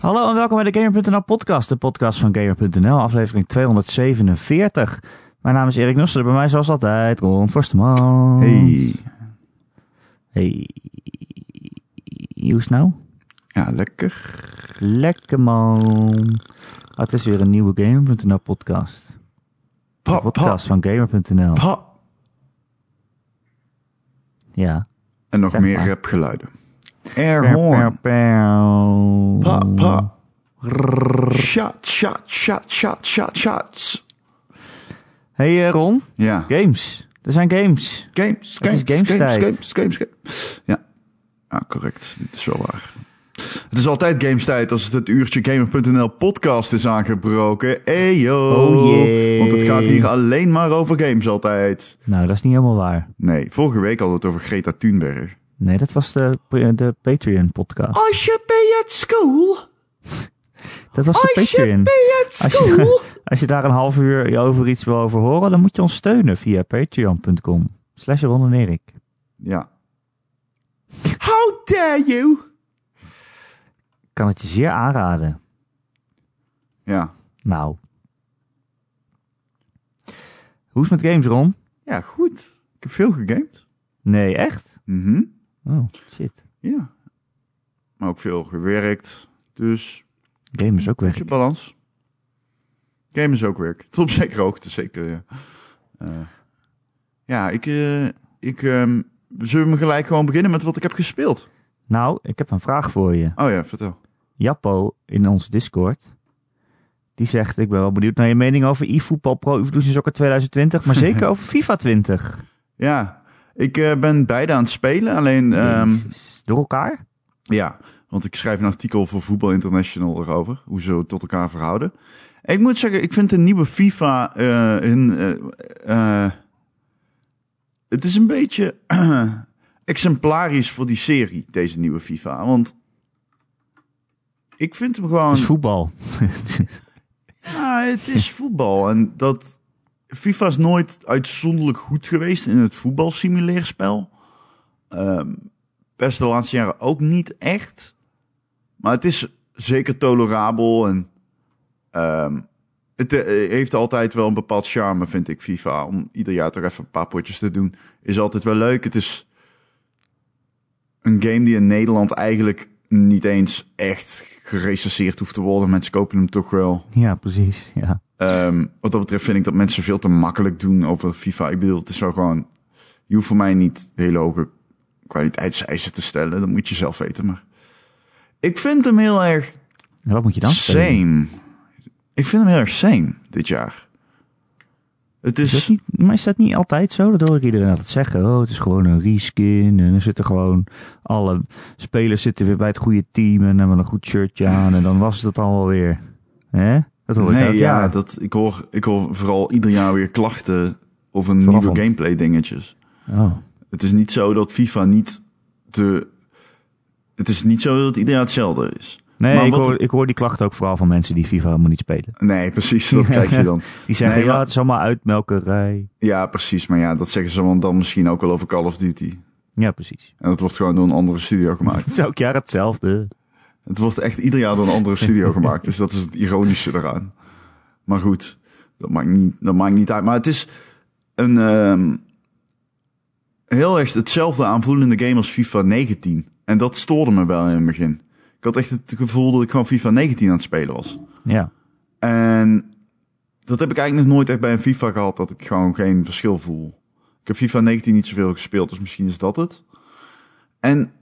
Hallo en welkom bij de Gamer.nl podcast, de podcast van Gamer.nl, aflevering 247. Mijn naam is Erik Nusser, bij mij zoals altijd Ron Forsteman. Hey. Hey. Hoe is nou? Ja, lekker. Lekker man. Ah, het is weer een nieuwe Gamer.nl podcast. De pa, podcast van Gamer.nl. Ja. En nog Zeg meer maar. rapgeluiden. Pew. Pa, pa. Shot, shot, shot, shot, shot, shots. Hey eh, Ron, Ja. games. Er zijn games. Games, games, games, gamestijd. games, games, games. Ja. Ja, correct. Dit is wel waar. Het is altijd gamestijd als het het uurtje Gamer.nl podcast is aangebroken. Eyo. Oh jee. Want het gaat hier alleen maar over games altijd. Nou, dat is niet helemaal waar. Nee, vorige week hadden we het over Greta Thunberg. Nee, dat was de, de Patreon podcast. I should be at school. Dat was de I should Patreon. be at Als school. je, als je daar een half uur over iets wil over horen, dan moet je ons steunen via patreon.com. Slash Ron en Erik. Ja. How dare you? Ik kan het je zeer aanraden. Ja. Nou. Hoe is het met games, Ron? Ja, goed. Ik heb veel gegamed. Nee, echt? Mhm. Oh, shit. Ja. Maar ook veel gewerkt. Dus, Game is ook beetje weg. balans. Game is ook werk. Tot op zekere hoogte, zeker, ja. Eh, ja, ik... eh, ik ehm, zullen we gelijk gewoon beginnen met wat ik heb gespeeld? Nou, ik heb een vraag voor je. Oh ja, vertel. Jappo in onze Discord. Die zegt, ik ben wel benieuwd naar je mening over eFootball Pro Evolution Soccer 2020, maar zeker over FIFA 20. Ja, ik eh, ben beide aan het spelen. Alleen, ehm. Door elkaar? Ja, want ik schrijf een artikel voor Voetbal International erover. Hoe ze tot elkaar verhouden. En ik moet zeggen, ik vind de nieuwe FIFA... in, eh, eh, het is een beetje exemplarisch voor die serie, deze nieuwe FIFA. Want ik vind hem gewoon... Het is voetbal. Ja, het is voetbal. En dat. FIFA is nooit uitzonderlijk goed geweest in het voetbalsimuleerspel. Ehm best de laatste jaren ook niet echt. Maar het is zeker tolerabel. En ehm, het eh, heeft altijd wel een bepaald charme, vind ik, FIFA. Om ieder jaar toch even een paar potjes te doen. Is altijd wel leuk. Het is een game die in Nederland eigenlijk niet eens echt gerecenseerd hoeft te worden. Mensen kopen hem toch wel. ja, precies. Ja. Ehm, wat dat betreft vind ik dat mensen veel te makkelijk doen over FIFA. Ik bedoel, het is wel gewoon... Je hoeft voor mij niet hele hoge kwaliteitseisen te stellen. Dat moet je zelf weten, maar... Ik vind hem heel erg En wat moet je dan same. Ik vind hem heel erg same dit jaar. Het Is is... dat niet, maar is dat niet altijd zo? Dat hoor ik iedereen altijd zeggen. Oh, het is gewoon een reskin. En er zitten gewoon... Alle spelers zitten weer bij het goede team. En hebben een goed shirtje aan. En dan was het al weer. Hè? Dat hoor ik Nee, elk ja, dat, ik, hoor, ik hoor vooral ieder jaar weer klachten over Vooral nieuwe gameplay dingetjes. Oh. Het is niet zo dat FIFA niet de... Het is niet zo dat het ieder jaar hetzelfde is. Nee, Maar ik wat- hoor, ik hoor die klachten ook vooral van mensen die FIFA helemaal niet spelen. Nee, precies, dat krijg je dan. Die zeggen, Nee, ja, maar- het is allemaal uitmelkerij. Ja, precies. Maar ja, dat zeggen ze dan misschien ook wel over Call of Duty. Ja, precies. En dat wordt gewoon door een andere studio gemaakt. Het is elk jaar hetzelfde. Het wordt echt ieder jaar door een andere studio gemaakt. Dus dat is het ironische eraan. Maar goed, dat maakt niet, dat maakt niet uit. Maar het is een ehm, heel erg hetzelfde aanvoelende game als FIFA 19. En dat stoorde me wel in het begin. Ik had echt het gevoel dat ik gewoon FIFA 19 aan het spelen was. Ja. En dat heb ik eigenlijk nog nooit echt bij een FIFA gehad, dat ik gewoon geen verschil voel. Ik heb FIFA 19 niet zoveel gespeeld, dus misschien is dat het. En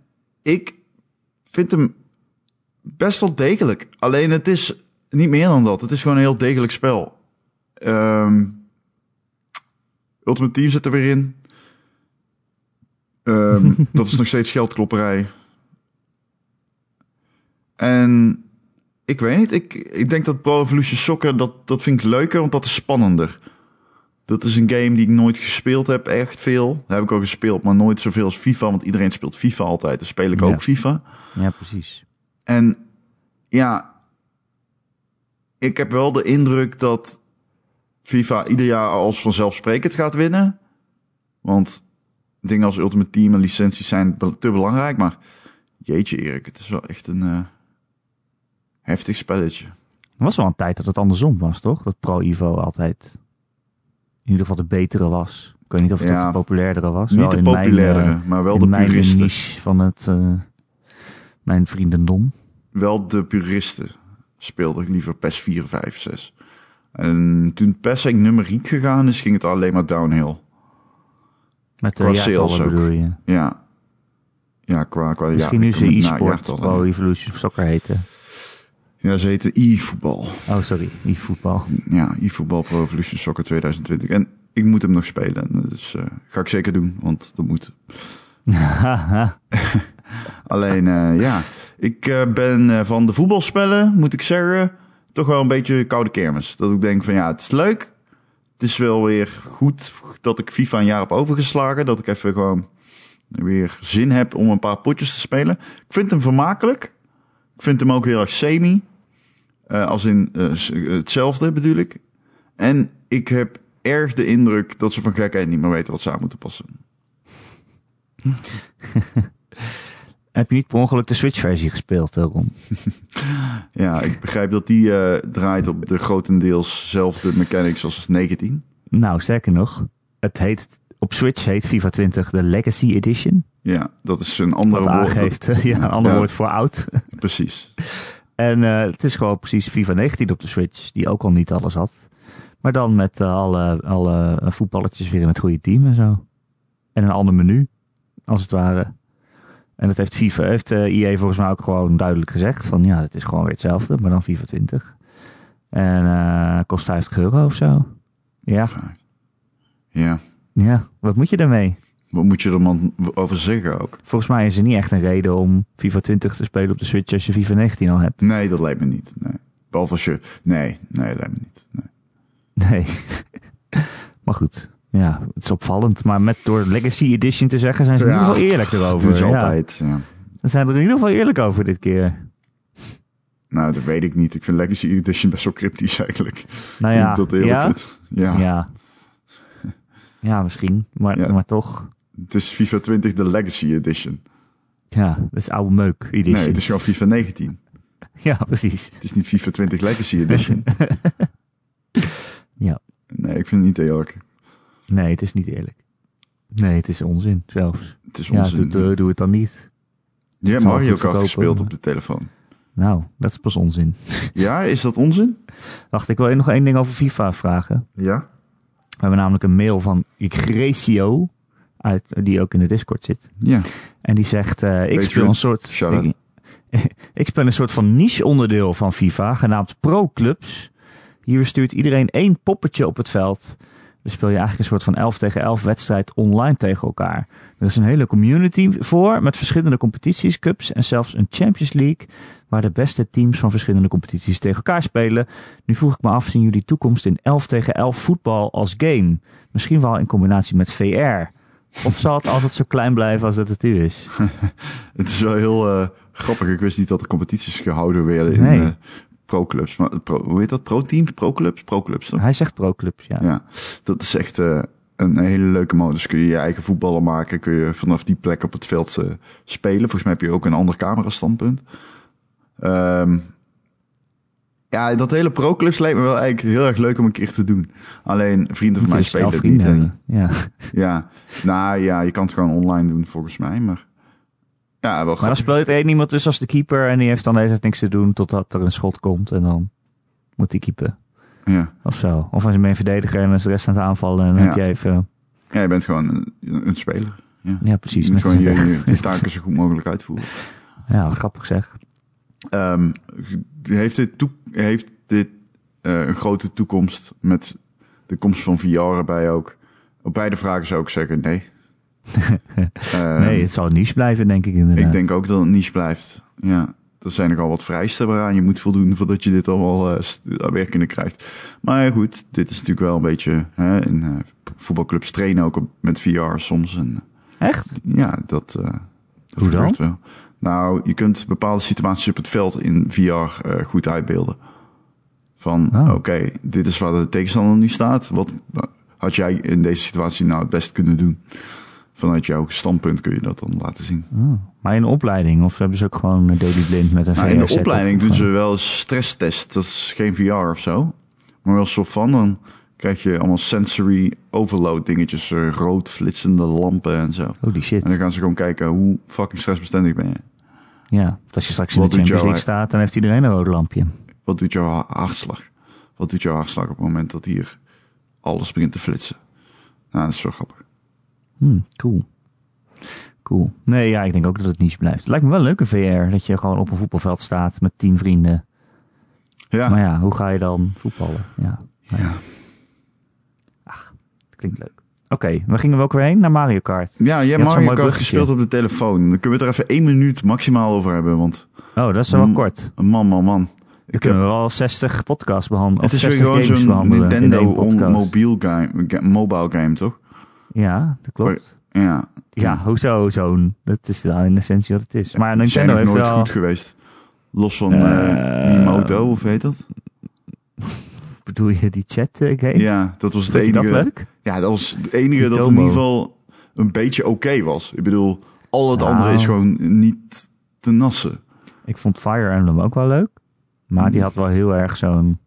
ik vind hem best wel degelijk. Alleen het is niet meer dan dat. Het is gewoon een heel degelijk spel. Ehm Ultimate Team zit er weer in. Ehm, dat is nog steeds geldklopperij. En ik weet niet. Ik, ik denk dat Pro Evolution Soccer, dat, dat vind ik leuker, want dat is spannender. Dat is een game die ik nooit gespeeld heb, echt veel. Dat heb ik al gespeeld, maar nooit zoveel als FIFA, want iedereen speelt FIFA altijd. Dus speel ik Ja. ook FIFA. Ja, precies. En ja, ik heb wel de indruk dat FIFA ieder jaar als vanzelfsprekend gaat winnen. Want dingen als Ultimate Team en licenties zijn te belangrijk. Maar jeetje Erik, het is wel echt een... eh, Heftig spelletje. Er was wel een tijd dat het andersom was, toch? Dat Pro Evo altijd in ieder geval de betere was. Ik weet niet of het Ja. de populairdere was. Niet Wel de mijn, populairdere, eh, maar wel de puristen. niche van het, eh, mijn vriendendom. Wel de puristen speelde ik liever PES 4, 5, 6. En toen PES eigenlijk numeriek gegaan is, ging het alleen maar downhill. Met de Qua sales ook. bedoel je. Ja. Ja, qua, qua Misschien ja, nu ze e-sport Pro. Evolution Soccer heten. Ja, ze heten e-voetbal. Oh, sorry. E-voetbal. Ja, e-voetbal Pro Evolution Soccer 2020. En ik moet hem nog spelen. Dus eh, ga ik zeker doen, want dat moet. Alleen, eh, ja, ik eh, ben eh, van de voetbalspellen, moet ik zeggen, toch wel een beetje koude kermis. Dat ik denk van ja, het is leuk. Het is wel weer goed dat ik FIFA een jaar heb overgeslagen. Dat ik even gewoon weer zin heb om een paar potjes te spelen. Ik vind hem vermakelijk. Ik vind hem ook heel erg semi. Als in hetzelfde bedoel ik. En ik heb erg de indruk dat ze van gekheid niet meer weten wat ze aan moeten passen. Heb je niet per ongeluk de Switch-versie gespeeld, eh? Ja, ik begrijp dat die eh, draait op de grotendeels zelfde mechanics als 19. Nou, sterker nog. Het heet, op Switch heet FIFA 20 de Legacy Edition. Ja, dat is een andere woord. aangeeft, eh, ja, een ander Ja. woord voor oud. Precies. En het is gewoon precies FIFA 19 op de Switch, die ook al niet alles had. Maar dan met alle, alle voetballetjes weer in het goede team en zo. En een ander menu, als het ware. En dat heeft FIFA, heeft eh EA volgens mij ook gewoon duidelijk gezegd. Van ja, het is gewoon weer hetzelfde, maar dan FIFA 20. En eh kost 50 euro of zo. Ja, Ja. ja, wat moet je daarmee? Wat moet je er man over zeggen ook? Volgens mij is er niet echt een reden om FIFA 20 te spelen op de Switch als je FIFA 19 al hebt. Nee, dat lijkt me niet. Nee. Behalve als je... Nee, nee, dat lijkt me niet. Nee. Nee. maar goed. Ja, het is opvallend. Maar met door Legacy Edition te zeggen, zijn ze in ieder geval eerlijk erover. Het is altijd... Ja. Ze zijn er in ieder geval eerlijk over dit keer. Nou, dat weet ik niet. Ik vind Legacy Edition best wel cryptisch eigenlijk. Nou ja, dat eerlijk ja? vind. Ja. ja. Ja, misschien. Maar, Ja. maar toch. Het is FIFA 20 de Legacy Edition. Ja, dat is oude meuk edition. Nee, het is gewoon FIFA 19. Ja, precies. Het is niet FIFA 20 Legacy Edition. Ja. Nee, ik vind het niet eerlijk. Nee, het is niet eerlijk. Nee, het is onzin zelfs. Het is Ja, onzin. doe, doe, doe het dan niet. Je hebt Mario Kart gespeeld op de telefoon. Nou, dat is pas onzin. Ja, is dat onzin? Wacht, ik wil je nog één ding over FIFA vragen. Ja. We hebben namelijk een mail van Grecio, uit, die ook in de Discord zit. Ja. En die zegt, eh, ik speel een soort... Ik, ik speel een soort van niche onderdeel van FIFA, genaamd Pro Clubs. Hier stuurt iedereen één poppetje op het veld. Dan speel je eigenlijk een soort van 11 tegen 11 wedstrijd online tegen elkaar. Er is een hele community voor, met verschillende competities, cups en zelfs een Champions League, waar de beste teams van verschillende competities tegen elkaar spelen. Nu vroeg ik me af, zien jullie toekomst in 11 tegen 11 voetbal als game? Misschien wel in combinatie met VR. Of zal het altijd zo klein blijven als dat het nu is? Het is wel heel eh, grappig. Ik wist niet dat er competities gehouden werden in Nee. eh, pro-clubs. Maar pro, hoe heet dat? Pro-teams? Pro-clubs? Pro-clubs toch? Hij zegt pro-clubs, ja. Ja, dat is echt eh, een hele leuke modus. Kun je je eigen voetballen maken. Kun je vanaf die plek op het veld eh, spelen. Volgens mij heb je ook een ander camerastandpunt. Ehm ja, dat hele pro-clubs lijkt me wel eigenlijk heel erg leuk om een keer te doen. Alleen vrienden van mij spelen het niet. Ja. Ja, nou ja, je kan het gewoon online doen volgens mij. Maar ja, wel Maar dan speelt er één iemand dus als de keeper en die heeft dan de hele tijd niks te doen totdat er een schot komt en dan moet hij keepen. Ja. Of zo. Of als je een verdediger en is de rest aan het aanvallen en dan Ja. heb je even... ja, je bent gewoon een, een speler. Ja. Ja, precies. Je moet gewoon je, je, je taken zo goed mogelijk uitvoeren. Ja, grappig zeg. Ehm, heeft dit, heeft dit eh, een grote toekomst met de komst van VR erbij ook? Op beide vragen zou ik zeggen nee. Ehm, nee, het zal niche blijven denk ik inderdaad. ik denk ook dat het niche blijft. Ja, er zijn nogal wat vereisten waaraan je moet voldoen voordat je dit allemaal eh, st- werkende krijgt. Maar goed, dit is natuurlijk wel een beetje... Hè, in eh, voetbalclubs trainen ook met VR soms. En, Echt? ja, dat, eh dat Hoe dan? wel. Nou, je kunt bepaalde situaties op het veld in VR eh, goed uitbeelden. Van, Oh. oké, dit is waar de tegenstander nu staat. Wat had jij in deze situatie nou het best kunnen doen? Vanuit jouw standpunt kun je dat dan laten zien. Oh, maar in de opleiding? Of hebben ze ook gewoon een Daily Blind met een VR Nou, in de opleiding doen ze wel een stresstest. Dat is geen VR of zo. Maar wel soort van. Dan krijg je allemaal sensory overload dingetjes. eh, rood flitsende lampen en zo. Holy shit. En dan gaan ze gewoon kijken hoe fucking stressbestendig ben je. Ja, als je straks in Wat de Champions League staat, dan heeft iedereen een rode lampje. Wat doet jouw ha- hartslag? Wat doet jouw hartslag op het moment dat hier alles begint te flitsen? Nou, dat is zo grappig. Hmm, cool. Cool. Nee, ja, ik denk ook dat het niche blijft. Het lijkt me wel een VR, dat je gewoon op een voetbalveld staat met tien vrienden. Ja, Maar ja, hoe ga je dan voetballen? Ja, nou ja, ja. dat klinkt leuk. Oké, we gingen wel weer heen naar Mario Kart. ja jij zo'n hebt Mario Kart bruggetje. gespeeld op de telefoon. Dan kunnen we het er even één minuut maximaal over hebben. Want Oh, dat is wel kort. man, man, man. Dan Ik kunnen heb, we wel 60 podcasts behandelen. het is weer 60 gewoon zo'n Nintendo on mobiel game, ga- mobile game, toch? Ja, dat klopt. Ja. Ja, hoezo zo'n? Dat is dan in essentie wat het is. Maar zijn Nintendo nog heeft nooit wel... goed geweest. Los van eh Eh, Miyamoto, of heet dat? Bedoel je die chat eh, game? Ja, dat was het Vond enige. dat leuk? Ja, dat was het enige dat in ieder geval een beetje oké was. Ik bedoel, al het Nou. andere is gewoon niet te nassen. Ik vond Fire Emblem ook wel leuk. Maar die had wel heel erg zo'n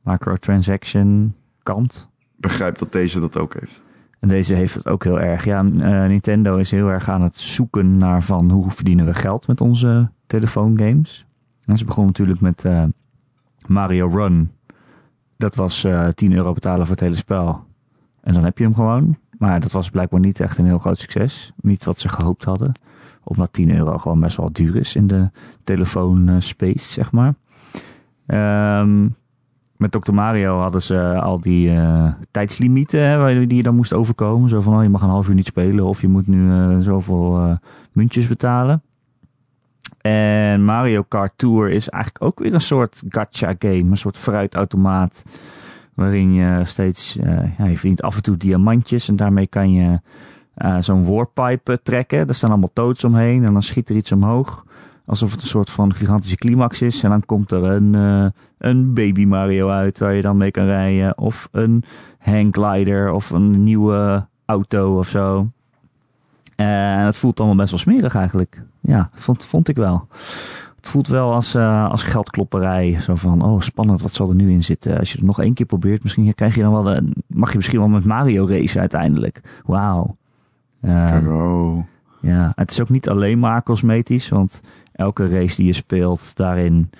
microtransaction kant. Begrijp dat deze dat ook heeft. En deze heeft het ook heel erg. Ja, eh, Nintendo is heel erg aan het zoeken naar van hoe verdienen we geld met onze telefoongames. En ze begon natuurlijk met eh, Mario Run. Dat was eh 10 euro betalen voor het hele spel. En dan heb je hem gewoon. Maar dat was blijkbaar niet echt een heel groot succes. Niet wat ze gehoopt hadden. Omdat 10 euro gewoon best wel duur is in de telefoonspace, zeg maar. Ehm, met Dr. Mario hadden ze al die eh, tijdslimieten hè, die je dan moest overkomen. Zo van, oh, je mag een half uur niet spelen of je moet nu eh, zoveel eh, muntjes betalen. En Mario Kart Tour is eigenlijk ook weer een soort gacha game. Een soort fruitautomaat. Waarin je steeds, eh, ja, je verdient af en toe diamantjes. En daarmee kan je eh, zo'n warpipe trekken. Daar staan allemaal toads omheen. En dan schiet er iets omhoog. Alsof het een soort van gigantische climax is. En dan komt er een, eh, een baby Mario uit waar je dan mee kan rijden. Of een hangglider of een nieuwe auto of zo. En het voelt allemaal best wel smerig eigenlijk. Ja, dat vond, vond ik wel. Het voelt wel als, eh, als geldklopperij. Zo van, oh spannend, wat zal er nu in zitten? Als je het nog één keer probeert, misschien krijg je dan wel mag je misschien wel met Mario racen uiteindelijk. Wauw. Eh, oh. Ja, het is ook niet alleen maar cosmetisch, want elke race die je speelt, daarin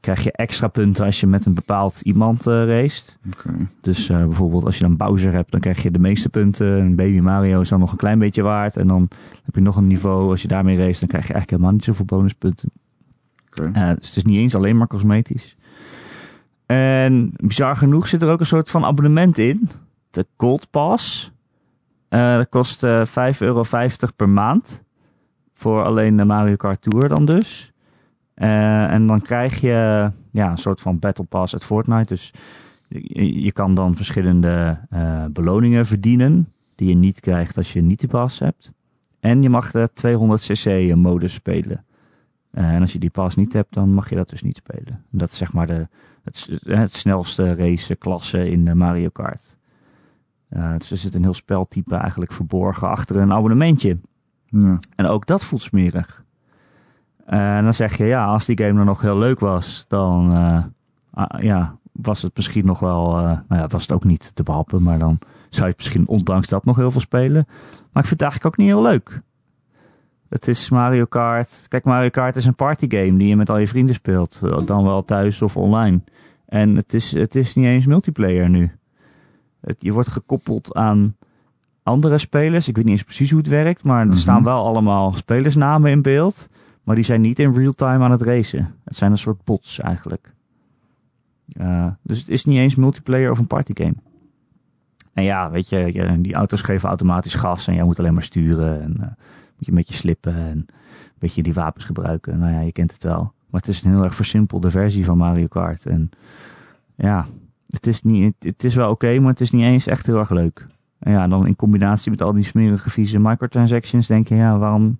krijg je extra punten als je met een bepaald iemand racet. Oké. Dus eh, bijvoorbeeld als je dan Bowser hebt, dan krijg je de meeste punten. En Baby Mario is dan nog een klein beetje waard. En dan heb je nog een niveau, als je daarmee race, dan krijg je eigenlijk helemaal niet zoveel bonuspunten. Eh, dus het is niet eens alleen maar cosmetisch. En bizar genoeg zit er ook een soort van abonnement in. De Gold Pass. Eh, dat kost eh 5,50 euro per maand. Voor alleen de Mario Kart Tour dan dus. Eh, en dan krijg je ja, een soort van Battle Pass uit Fortnite. Dus je, kan dan verschillende beloningen verdienen. Die je niet krijgt als je niet die pass hebt. En je mag de 200cc modus spelen. En als je die pas niet hebt, dan mag je dat dus niet spelen. Dat is zeg maar de, het, het snelste raceklasse in de Mario Kart. Eh, dus er zit een heel speltype eigenlijk verborgen achter een abonnementje. Ja. En ook dat voelt smerig. Eh, en dan zeg je, ja, als die game dan nog heel leuk was, dan eh, ah, ja, was het misschien nog wel, eh, nou ja, was het ook niet te behappen, maar dan zou je het misschien ondanks dat nog heel veel spelen. Maar ik vind het eigenlijk ook niet heel leuk. Het is Mario Kart. Kijk, Mario Kart is een partygame die je met al je vrienden speelt. eh, Dan wel thuis of online. En het is, het is niet eens multiplayer nu. Het, je wordt gekoppeld aan andere spelers. Ik weet niet eens precies hoe het werkt, maar er Mhm. staan wel allemaal spelersnamen in beeld. Maar die zijn niet in real time aan het racen. Het zijn een soort bots eigenlijk. Eh, dus het is niet eens multiplayer of een partygame. En ja, weet je, je- die auto's geven automatisch gas en jij moet alleen maar sturen. En eh, moet je een beetje slippen en een beetje die wapens gebruiken. Nou ja, je kent het wel. Maar het is een heel erg versimpelde versie van Mario Kart. En ja, het is, niet, het is wel oké, maar het is niet eens echt heel erg leuk. En ja, dan in combinatie met al die smerige, vieze microtransactions denk je, ja, waarom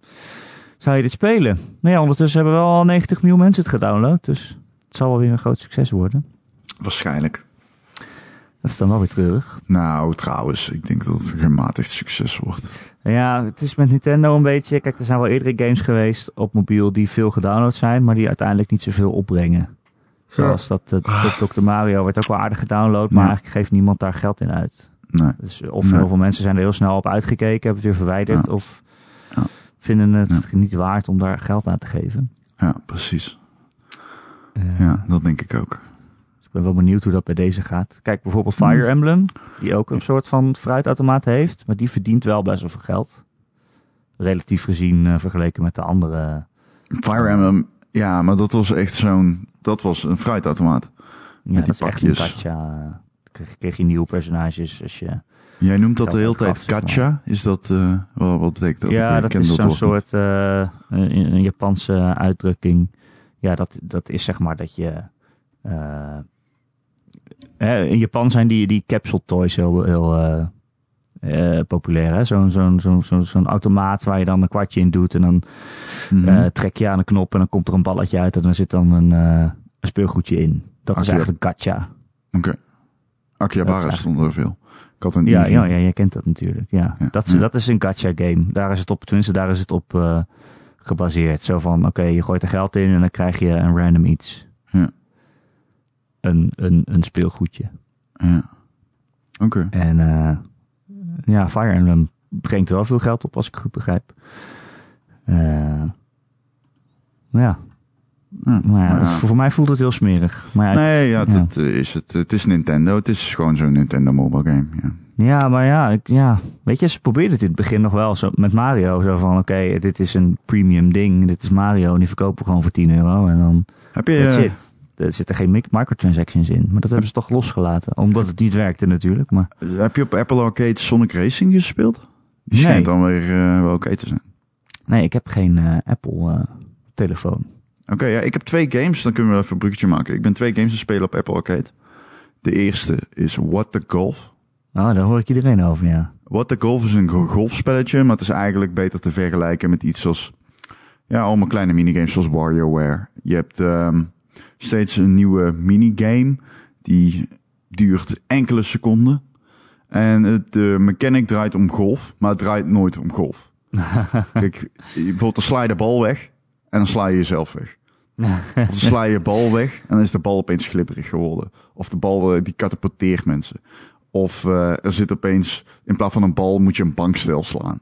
zou je dit spelen? Nou ja, ondertussen hebben wel al 90 miljoen mensen het gedownload, dus het zal wel weer een groot succes worden. Waarschijnlijk. Dat is dan wel weer treurig. Nou, trouwens, ik denk dat het een gematigd succes wordt. Ja, het is met Nintendo een beetje... Kijk, er zijn wel eerdere games geweest op mobiel die veel gedownload zijn, maar die uiteindelijk niet zoveel opbrengen. Zoals dat, uh, Dr. Mario werd ook wel aardig gedownload, maar Ja. eigenlijk geeft niemand daar geld in uit. Nee. Dus of Nee. heel veel mensen zijn er heel snel op uitgekeken, hebben het weer verwijderd, Ja. of Ja. vinden het niet waard om daar geld aan te geven. Ja, precies. Eh, Ja, dat denk ik ook. dus ik ben wel benieuwd hoe dat bij deze gaat. Kijk, bijvoorbeeld Fire Hmm. Emblem, die ook een soort van fruitautomaat heeft, maar die verdient wel best wel veel geld. Relatief gezien eh, vergeleken met de andere. Fire Emblem, ja, maar dat was echt zo'n... Dat was een fruitautomaat. Ja, die echt een pakjes. Dan kreeg, je nieuwe personages als je... Jij noemt dat de hele tijd gacha. Is dat... eh, wat, betekent dat? ja, dat is zo'n soort eh, een, een Japanse uitdrukking. Ja, dat, dat is zeg maar dat je... eh, in Japan zijn die, die capsule toys heel, heel eh, populair. Zo'n zo'n zo'n zo'n zo'n automaat waar je dan een kwartje in doet. En dan Mhm. eh, trek je aan een knop en dan komt er een balletje uit. En dan zit dan een, eh, een speelgoedje in. Dat is eigenlijk gacha. Oké. Akihabara dat is stond er veel. Ik had een Ja, ja, ja, jij kent dat natuurlijk. Ja. Ja, Dat, ja. dat is een gacha game. Daar is het op, tenminste, daar is het op gebaseerd. Zo van, oké, je gooit er geld in en dan krijg je een random iets. Ja. Een, een, een speelgoedje. Ja. Oké. En ja, Fire Emblem brengt wel veel geld op, als ik goed begrijp. Eh, ja, Ja. maar ja, Maar het- ja. voor mij voelt het heel smerig. Maar ja, Nee, ja. Het, eh, is het. Het is Nintendo. Het is gewoon zo'n Nintendo mobile game. Ja. Ja, maar ja, ik, ja, weet je, ze probeerden het in het begin nog wel zo met Mario. Zo van, oké, dit is een premium ding. Dit is Mario en die verkopen we gewoon voor 10 euro. En dan, Heb je... Er zitten geen mic- microtransactions in. Maar dat hebben ze toch losgelaten. Omdat het niet werkte natuurlijk. Maar Heb je op Apple Arcade Sonic Racing gespeeld? Die Nee. dan weer eh, wel oké te zijn. nee, ik heb geen eh, Apple eh, telefoon. Oké, ja, ik heb twee games. Dan kunnen we even een bruggetje maken. Ik ben twee games te spelen op Apple Arcade. De eerste is What the Golf. Oh, daar hoor ik iedereen over, ja. What the Golf is een go- golfspelletje, maar het is eigenlijk beter te vergelijken met iets als... Ja, allemaal kleine minigames zoals WarioWare. Je hebt ehm, steeds een nieuwe minigame. Die duurt enkele seconden. En het, de mechanic draait om golf, maar het draait nooit om golf. Kijk, bijvoorbeeld dan sla je de bal weg en dan sla je jezelf weg. Of dan sla je je bal weg en dan is de bal opeens glibberig geworden. Of de bal eh, die katapulteert mensen. Of eh, er zit opeens, in plaats van een bal moet je een bankstel slaan.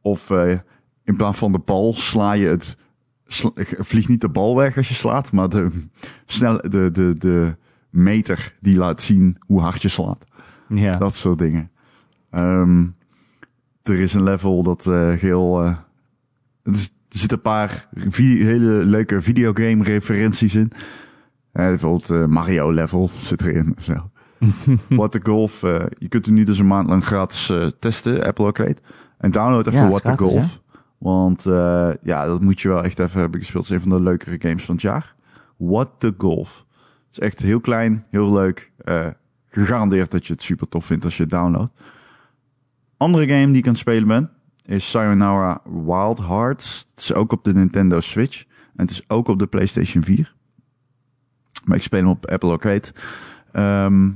Of eh, in plaats van de bal sla je het, vliegt niet de bal weg als je slaat, maar de, snel, de, de, de meter die laat zien hoe hard je slaat. ja. Dat soort dingen. Ehm, er is een level dat eh heel... eh, het er zitten een paar hele leuke videogame referenties in. Eh, bijvoorbeeld Mario level zit erin. Zo. What the Golf. je kunt hem nu dus een maand lang gratis testen, Apple Arcade. En download even Ja, het What the Golf. Want eh, ja, dat moet je wel echt even hebben gespeeld. Het is een van de leukere games van het jaar. What the Golf. Het is echt heel klein, heel leuk. Eh, gegarandeerd dat je het super tof vindt als je het downloadt. Andere game die ik aan het spelen ben is Sayonara Wild Hearts. Het is ook op de Nintendo Switch. En het is ook op de PlayStation 4. Maar ik speel hem op Apple Arcade. Ehm,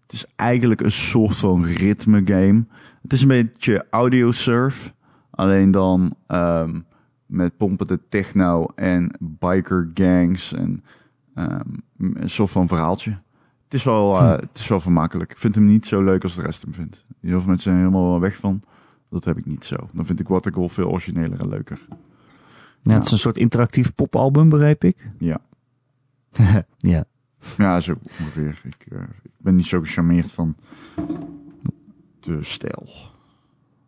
het is eigenlijk een soort van ritme game. Het is een beetje audio surf. Alleen dan ehm, met pompende techno en biker gangs. En ehm, een soort van verhaaltje. Het is, wel, eh, het is wel vermakelijk. Ik vind hem niet zo leuk als de rest hem vindt. Heel veel mensen zijn helemaal weg van. Dat heb ik niet zo. Dan vind ik Water Golf veel origineler en leuker. ja, het is een soort interactief popalbum, begreep ik. Ja, ja. ja zo ongeveer. Ik, eh, ik ben niet zo gecharmeerd van de stijl.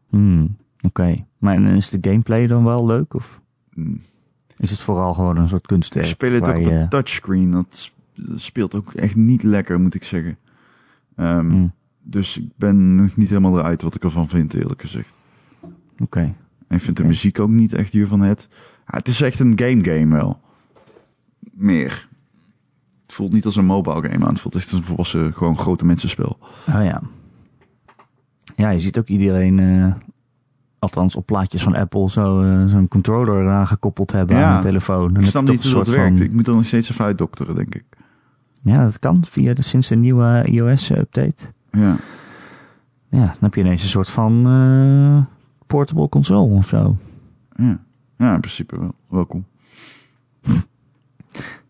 Hmm, Oké. Maar is de gameplay dan wel leuk? Of Mm. is het vooral gewoon een soort Ik kunstwerk? speel het ook op je- een touchscreen. Dat speelt ook echt niet lekker, moet ik zeggen. Ehm, Hmm, Dus ik ben nog niet helemaal eruit wat ik ervan vind, eerlijk gezegd. Oké. En ik vind de muziek ook niet echt hiervan het. Ja, het is echt een game game wel. Meer. Het voelt niet als een mobile game aan. Het voelt echt als een volwassen, gewoon grote mensenspel. Oh ja. Ja, je ziet ook iedereen, eh, althans op plaatjes van Apple, zo, eh, zo'n controller eraan gekoppeld hebben Ja. aan de telefoon. Ik snap niet hoe een dat werkt. van- Ik moet er nog steeds even uitdokteren, denk ik. Ja, dat kan via de, sinds de nieuwe iOS-update. Ja. Ja, dan heb je ineens een soort van eh, portable console of zo. Ja, ja in principe wel, wel cool.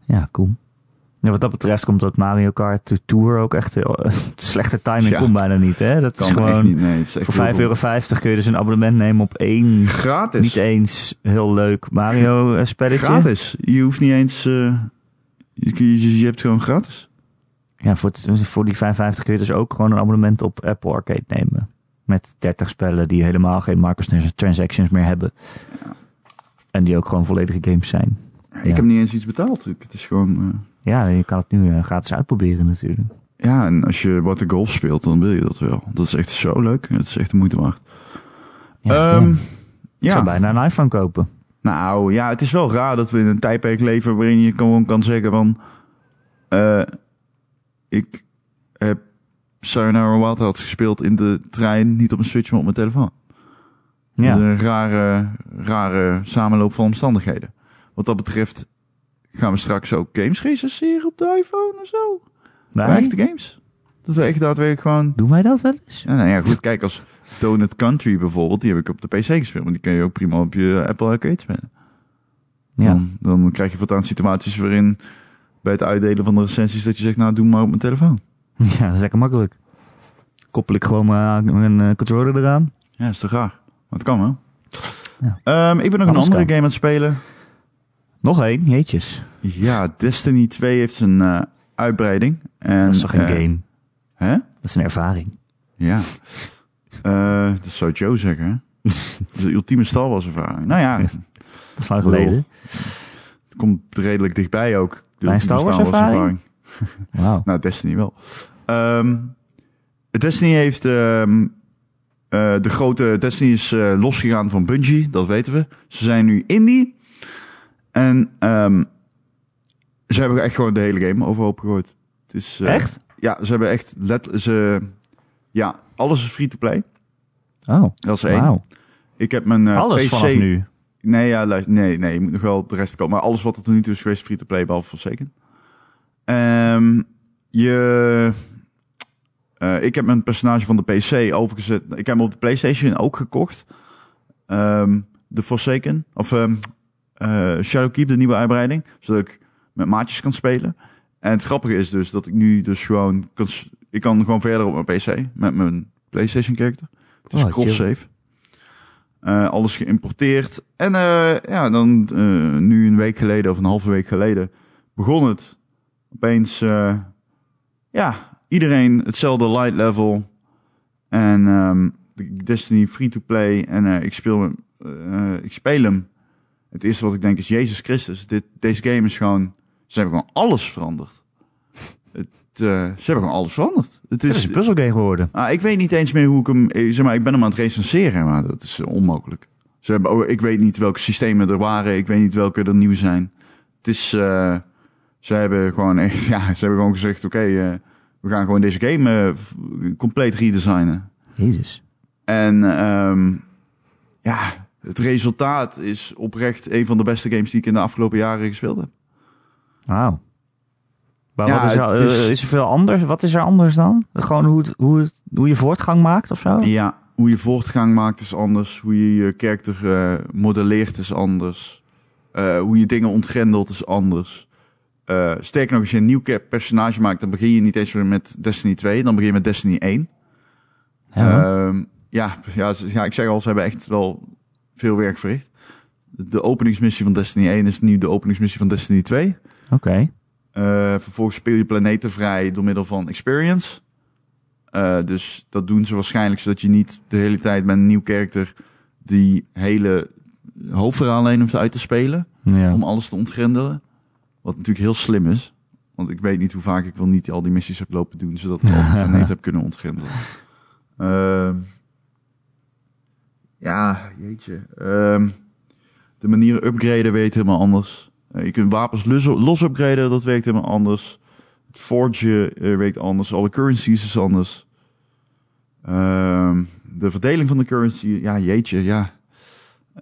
Ja, cool. Ja, wat dat betreft komt dat Mario Kart Tour ook echt heel, slechte timing Ja. komt bijna niet. Hè? Dat Kan is gewoon niet, nee. Is voor heel 5,50 cool. euro kun je dus een abonnement nemen op één Gratis. niet eens heel leuk Mario eh, spelletje. Gratis. Je hoeft niet eens... eh, je, je, je hebt gewoon gratis. Ja, voor, voor die 55 kun je dus ook gewoon een abonnement op Apple Arcade nemen. Met 30 spellen die helemaal geen microtransactions meer hebben. En die ook gewoon volledige games zijn. Ik Ja. heb niet eens iets betaald. Het is gewoon... eh, Ja, je kan het nu eh, gratis uitproberen natuurlijk. ja, en als je wat de golf speelt, dan wil je dat wel. Dat is echt zo leuk. Het is echt de moeite waard. Ja, Ehm, ja. Ja. zou bijna een iPhone kopen. Nou ja, het is wel raar dat we in een tijdperk leven waarin je gewoon kan zeggen van... eh, ik heb Sayonara Wild gespeeld in de trein, niet op een Switch, maar op mijn telefoon. Dat is Ja, een rare, rare samenloop van omstandigheden. Wat dat betreft gaan we straks ook games recenseren op de iPhone en zo. wij? Maar echte games. Dat we echt daadwerkelijk gewoon... Doen wij dat wel eens? Ja, nou ja, goed, kijk, als Donut Country bijvoorbeeld, die heb ik op de PC gespeeld. Maar die kun je ook prima op je Apple Arcade spelen. Ja. Dan, dan krijg je voortaan situaties waarin bij het uitdelen van de recensies dat je zegt, nou doe maar op mijn telefoon. ja, dat is lekker makkelijk. Koppel ik gewoon mijn, mijn eh, controller eraan. Ja, is toch raar? Maar het kan wel. Ja. Ehm, ik ben nog een andere game aan het spelen. Nog één, jeetjes. Ja, Destiny 2 heeft zijn eh, uitbreiding. En, Dat is toch geen eh, game? Hè? Dat is een ervaring. Ja. Eh, dat zou Joe zeggen, hè? Dat is de ultieme Star Wars ervaring. Nou ja, Dat is lang geleden. het komt redelijk dichtbij ook. De een ultieme Star Wars ervaring? Wauw. Nou, Destiny wel. Ehm, Destiny heeft... ehm, eh, de grote Destiny is losgegaan van Bungie, dat weten we. Ze zijn nu indie. En ehm, ze hebben echt gewoon de hele game overhoop gegooid. Het is, eh, Echt? Ja, ze hebben echt... Let, ze, ja, alles is free-to-play. Oh, Dat is één. Ik heb mijn eh, Alles PC... vanaf nu. Nee, ja, luister, nee, nee, je moet nog wel de rest komen. Maar alles wat er tot nu toe is geweest, free-to-play, behalve Forsaken. Ehm je... eh, ik heb mijn personage van de PC overgezet. Ik heb hem op de PlayStation ook gekocht. Ehm, de Forsaken. Of ehm eh, Shadowkeep, de nieuwe uitbreiding. Zodat ik met maatjes kan spelen. En het grappige is dus dat ik nu dus gewoon... Kan, ik kan gewoon verder op mijn PC met mijn PlayStation character. Het is Oh, cross-save. Eh, alles geïmporteerd. En eh, ja, dan nu een week geleden of een halve week geleden begon het. Opeens, ja, iedereen hetzelfde light level. En ehm, Destiny free to play. En ik, speel, hem, ik speel hem. Het eerste wat ik denk is, Jezus Christus, dit, deze game is gewoon... Ze hebben gewoon alles veranderd. Het, eh, ze hebben gewoon alles veranderd. Het Het is is, een puzzelgame geworden. Ah, ik weet niet eens meer hoe ik hem. eh, Zeg maar, ik ben hem aan het recenseren, maar dat is eh, onmogelijk. Ze hebben, ik weet niet welke systemen er waren. Ik weet niet welke er nieuw zijn. Het is. ze hebben gewoon echt. Ja, ze hebben gewoon gezegd: oké, we gaan gewoon deze game compleet redesignen. Jezus. En ehm, ja, het resultaat is oprecht een van de beste games die ik in de afgelopen jaren gespeeld heb. Wauw. Maar Ja, wat is, er, is- is er veel anders? Wat is er anders dan? Gewoon hoe, het, hoe, het, hoe je voortgang maakt of zo? Ja, hoe je voortgang maakt is anders. Hoe je je karakter eh, modelleert is anders. Eh, hoe je dingen ontgrendelt is anders. Eh sterker nog, als je een nieuw personage maakt, dan begin je niet eens weer met Destiny 2, dan begin je met Destiny 1. Ja, Ehm, ja, ja, ze- ja, ik zeg al, ze hebben echt wel veel werk verricht. De, openingsmissie van Destiny 1 is nu de openingsmissie van Destiny 2. Oké. Eh, vervolgens speel je planeten vrij door middel van experience. Eh, dus dat doen ze waarschijnlijk zodat je niet de hele tijd met een nieuw karakter die hele hoofdverhaallijn hoeft uit te spelen. Ja. Om alles te ontgrendelen. Wat natuurlijk heel slim is. Want ik weet niet hoe vaak ik wel niet al die missies heb lopen doen. Zodat ik al planeet heb kunnen ontgrendelen. Ehm, ja, jeetje. Ehm, de manieren upgraden weet helemaal anders. Eh, je kunt wapens los, los upgraden, dat werkt helemaal anders. Het forgen eh, werkt anders. Alle currencies is anders. Ehm, de verdeling van de currency, ja, jeetje, ja.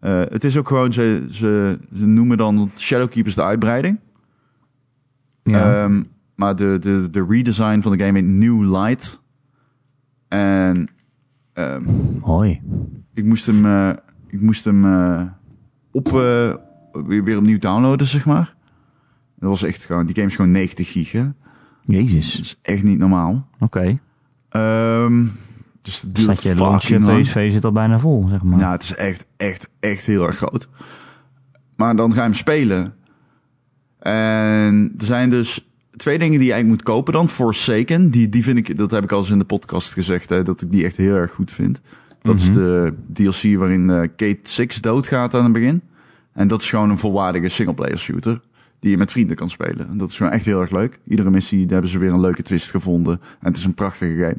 Eh, het is ook gewoon, ze, ze, ze noemen dan Shadowkeep is de uitbreiding. ja. Ehm, maar de, de, de redesign van de game heet New Light. En ehm, Mooi. Ik moest hem, eh, ik moest hem eh, op, eh, weer, weer opnieuw downloaden, zeg maar. Dat was echt gewoon, die game is gewoon 90 gig, hè? Dat Jezus. is echt niet normaal. Oké. Ehm dus het duurt Staat je launch fucking lang. PSV zit al bijna vol, zeg maar. Ja, het is echt, echt, echt heel erg groot. Maar dan ga je hem spelen. En er zijn dus twee dingen die je eigenlijk moet kopen dan. Forsaken, die, die vind ik, dat heb ik al eens in de podcast gezegd, hè, dat ik die echt heel erg goed vind. Dat is Mhm. de DLC waarin eh, Kate Six doodgaat aan het begin. En dat is gewoon een volwaardige singleplayer shooter. Die je met vrienden kan spelen. En dat is gewoon echt heel erg leuk. Iedere missie daar hebben ze weer een leuke twist gevonden. En het is een prachtige game.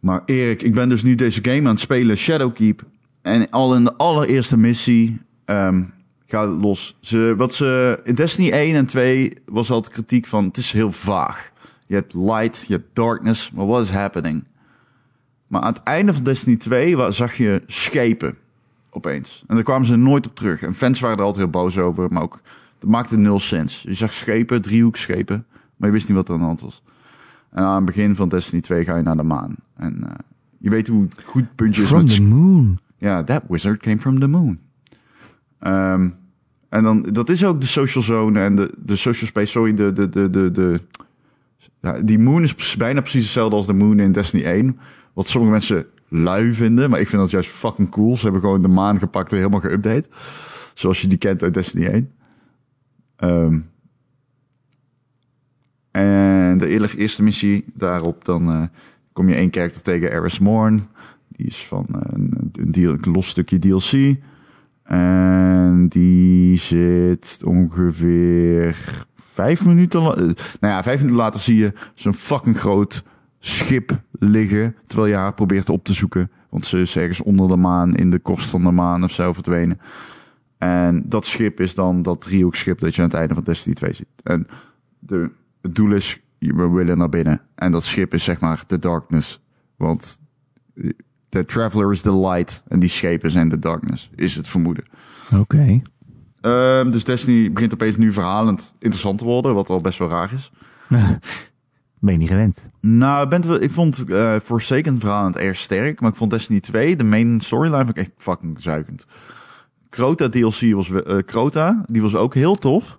Maar Erik, ik ben dus nu deze game aan het spelen, Shadowkeep. En al in de allereerste missie ehm gaat het los. Ze, wat ze, in Destiny 1 en 2 was altijd kritiek van, het is heel vaag. Je hebt light, je hebt darkness, maar what is happening? Maar aan het einde van Destiny 2 wa- zag je schepen opeens. En daar kwamen ze nooit op terug. En fans waren er altijd heel boos over, maar ook, dat maakte nul sens. Je zag schepen, driehoekschepen, maar je wist niet wat er aan de hand was. En aan het begin van Destiny 2 ga je naar de maan. En eh, je weet hoe goed Bungie is From the moon. ja, that wizard came from the moon. Ehm, en dan, dat is ook de social zone en de, de social space, sorry, de, de, de, de, de ja, die moon is bijna precies hetzelfde als de moon in Destiny 1. Wat sommige mensen lui vinden, maar ik vind dat juist fucking cool. Ze hebben gewoon de maan gepakt en helemaal geüpdate. Zoals je die kent uit Destiny 1. Ehm, en de eerlijke eerste missie daarop, dan eh, kom je één karakter tegen, Eris Morn. Die is van eh, een, een, los stukje DLC. En die zit ongeveer vijf minuten... eh, nou ja, vijf minuten later zie je zo'n fucking groot schip liggen. Terwijl je haar probeert op te zoeken. Want ze is ergens onder de maan, in de korst van de maan of zo verdwenen. En dat schip is dan dat driehoekschip dat je aan het einde van Destiny 2 ziet. En de, het doel is, we willen naar binnen. En dat schip is zeg maar de darkness. Want de traveler is de light en die schepen zijn de darkness, is het vermoeden. Oké. Ehm, dus Destiny begint opeens nu verhalend interessant te worden, wat al best wel raar is. ben je niet gewend. Nou, ik het vond eh Forsaken verhalend erg sterk, maar ik vond Destiny 2, de main storyline, vond ik echt fucking zuigend. Crota DLC was, eh Crota, die was ook heel tof.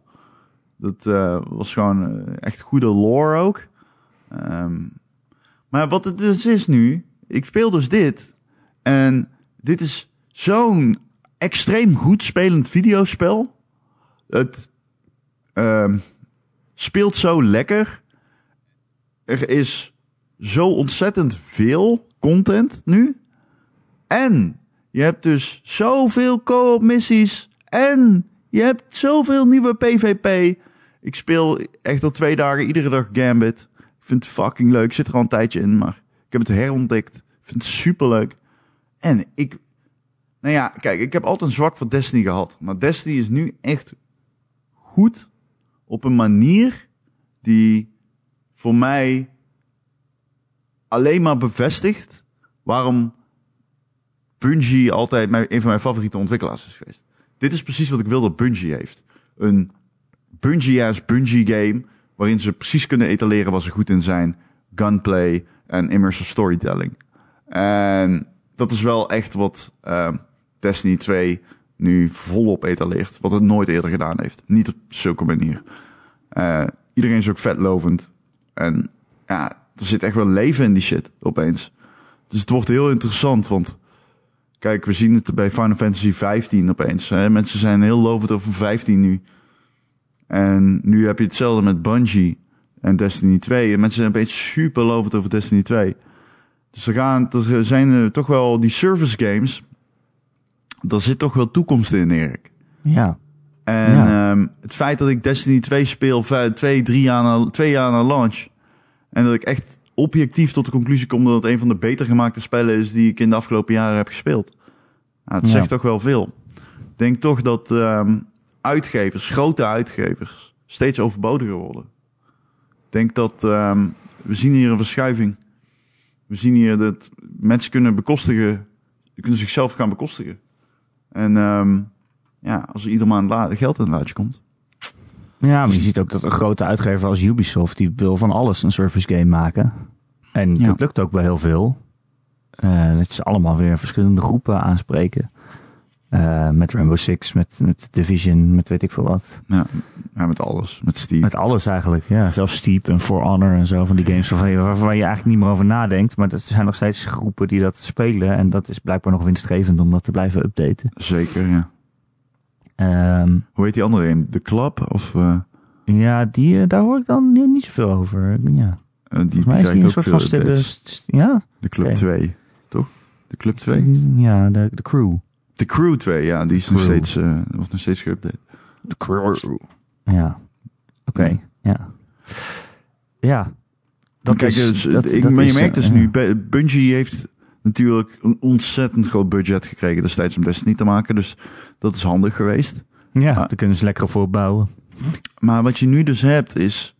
Dat eh, was gewoon echt goede lore ook. Ehm, maar wat het dus is nu, ik speel dus dit. En dit is zo'n extreem goed spelend videospel. Het ehm, speelt zo lekker. Er is zo ontzettend veel content nu. En je hebt dus zoveel co-op missies. En je hebt zoveel nieuwe PvP. Ik speel echt al twee dagen iedere dag Gambit. Ik vind het fucking leuk. Ik zit er al een tijdje in, maar ik heb het herontdekt. Ik vind het super leuk. En ik, nou ja, kijk, ik heb altijd een zwak voor Destiny gehad. Maar Destiny is nu echt goed op een manier die voor mij alleen maar bevestigt waarom Bungie altijd mijn, een van mijn favoriete ontwikkelaars is geweest. Dit is precies wat ik wil dat Bungie heeft. Een Bungie-ass Bungie game waarin ze precies kunnen etaleren wat ze goed in zijn. Gunplay en immersive storytelling. En dat is wel echt wat ehm, Destiny 2 nu volop etaleert. Wat het nooit eerder gedaan heeft. Niet op zulke manier. Eh, iedereen is ook vetlovend. En ja, er zit echt wel leven in die shit opeens. Dus het wordt heel interessant, want kijk, we zien het bij Final Fantasy 15 opeens. Hè? Mensen zijn heel lovend over 15 nu. En nu heb je hetzelfde met Bungie en Destiny 2. En mensen zijn opeens super lovend over Destiny 2. Dus er, gaan, er zijn er toch wel die service games. Daar zit toch wel toekomst in, Erik. Ja. En Ja. ehm, het feit dat ik Destiny 2 speel, twee, drie jaar na, twee jaar na launch. En dat ik echt objectief tot de conclusie kom dat het een van de beter gemaakte spellen is die ik in de afgelopen jaren heb gespeeld. Nou, het Ja. zegt toch wel veel. Ik denk toch dat ehm, uitgevers, grote uitgevers, steeds overbodiger worden. Ik denk dat ehm, we zien hier een verschuiving. We zien hier dat mensen kunnen bekostigen, kunnen zichzelf gaan bekostigen. En ehm, ja, als er ieder maand geld in het laadje komt. Ja, maar je ziet ook dat een grote uitgever als Ubisoft, die wil van alles een service game maken. En Ja. dat lukt ook bij heel veel. Eh, dat ze allemaal weer verschillende groepen aanspreken. Eh, met Rainbow Six, met, met Division, met weet ik veel wat. Ja, ja, met alles. Met Steve. Met alles eigenlijk, ja. Zelfs Steep en For Honor en zo van die games waarvan je, waarvan je eigenlijk niet meer over nadenkt. Maar er zijn nog steeds groepen die dat spelen. En dat is blijkbaar nog winstgevend om dat te blijven updaten. Zeker, ja. Ehm, Hoe heet die andere een? De Club? Of eh, ja, die, eh, daar hoor ik dan niet, niet zoveel over. Ja. eh, die, die mij is die een soort van stille... Ja? De Club Oké. 2, toch? De Club 2? Ja, de, de crew. De Crew 2, ja. Die is nog steeds, wordt nog steeds geüpdate. De crew. Ja. Oké, Ja. ja. Ja. Dat Kijk, is, dus, dat, ik, dat maar je is, merkt dus eh, nu, Bu- Bungie heeft natuurlijk een ontzettend groot budget gekregen destijds om Destiny te maken. Dus dat is handig geweest. Ja, daar kunnen ze lekker voor bouwen. Maar wat je nu dus hebt is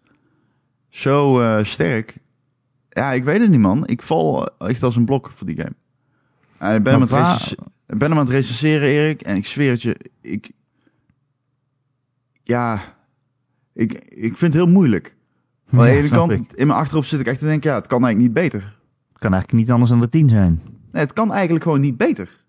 zo eh, sterk. Ja, ik weet het niet, man. Ik val echt als een blok voor die game. En ik ben, hem aan, het ik ben hem aan het recenseren, Erik. En ik zweer het je, ik... Ja, ik, ik vind het heel moeilijk. Maar aan Ja, de ene kant, ik. in mijn achterhoofd zit ik echt te denken... Ja, het kan eigenlijk niet beter. Het kan eigenlijk niet anders dan de 10 zijn. Nee, het kan eigenlijk gewoon niet beter.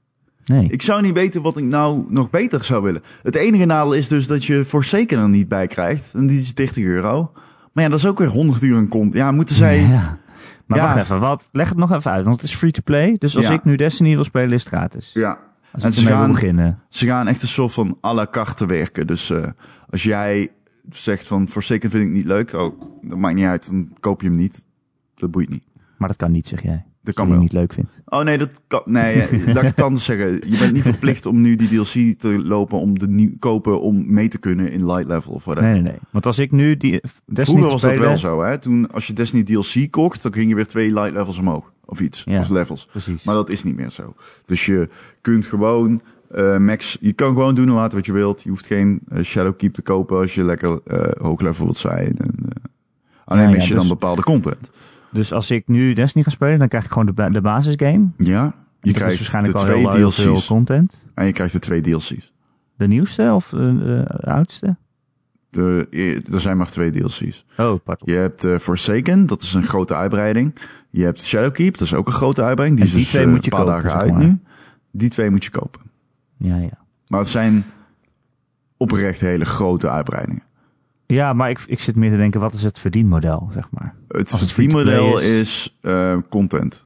Nee. Ik zou niet weten wat ik nou nog beter zou willen. Het enige nadeel is dus dat je Forsaken er niet bij krijgt. En die is 30 euro. Maar ja, dat is ook weer 100 uur een kont. Ja, moeten zij... Ja. Maar Ja. wacht even, wat, leg het nog even uit. Want het is free-to-play. Dus als Ja. ik nu Destiny wil spelen, is het gratis. Ja. Als En ze gaan, beginnen. ze gaan echt een soort van à la carte werken. Dus eh, als jij zegt van Forsaken vind ik niet leuk. Oh, dat maakt niet uit. Dan koop je hem niet. Dat boeit niet. Maar dat kan niet, zeg jij. Dat kan je wel. niet leuk vindt. Oh nee, dat kan. Nee, eh, laat ik het anders zeggen. Je bent niet verplicht om nu die DLC te lopen om de nieuw kopen om mee te kunnen in light level of whatever. Nee, nee, nee. Want als ik nu die Destiny Vroeger was dat wel zo, hè? Toen, als je Destiny DLC kocht, dan ging je weer twee light levels omhoog. Of iets. Ja. Of levels. Precies. Maar dat is niet meer zo. Dus je kunt gewoon eh, max... Je kan gewoon doen en laten wat je wilt. Je hoeft geen eh, Shadowkeep te kopen als je lekker eh hoog level wilt zijn. En, eh, alleen Ja, ja, mis je dan dus- bepaalde content. Dus als ik nu Destiny ga spelen, dan krijg ik gewoon de, ba- de basisgame. Ja, je Dat krijgt waarschijnlijk de al twee heel, heel veel DLC's. content. En je krijgt de twee DLC's. De nieuwste of de, de oudste? De, eh, er zijn maar twee DLC's. Oh, pardon. Je hebt eh, Forsaken, dat is een grote uitbreiding. Je hebt Shadowkeep, dat is ook een grote uitbreiding. Die En die is dus twee eh, moet je een paar kopen, dagen zeg uit nu. Die twee moet je kopen. Ja, ja. Maar het zijn oprecht hele grote uitbreidingen. Ja, maar ik, ik zit meer te denken, wat is het verdienmodel, zeg maar? Het verdienmodel is, eh, content.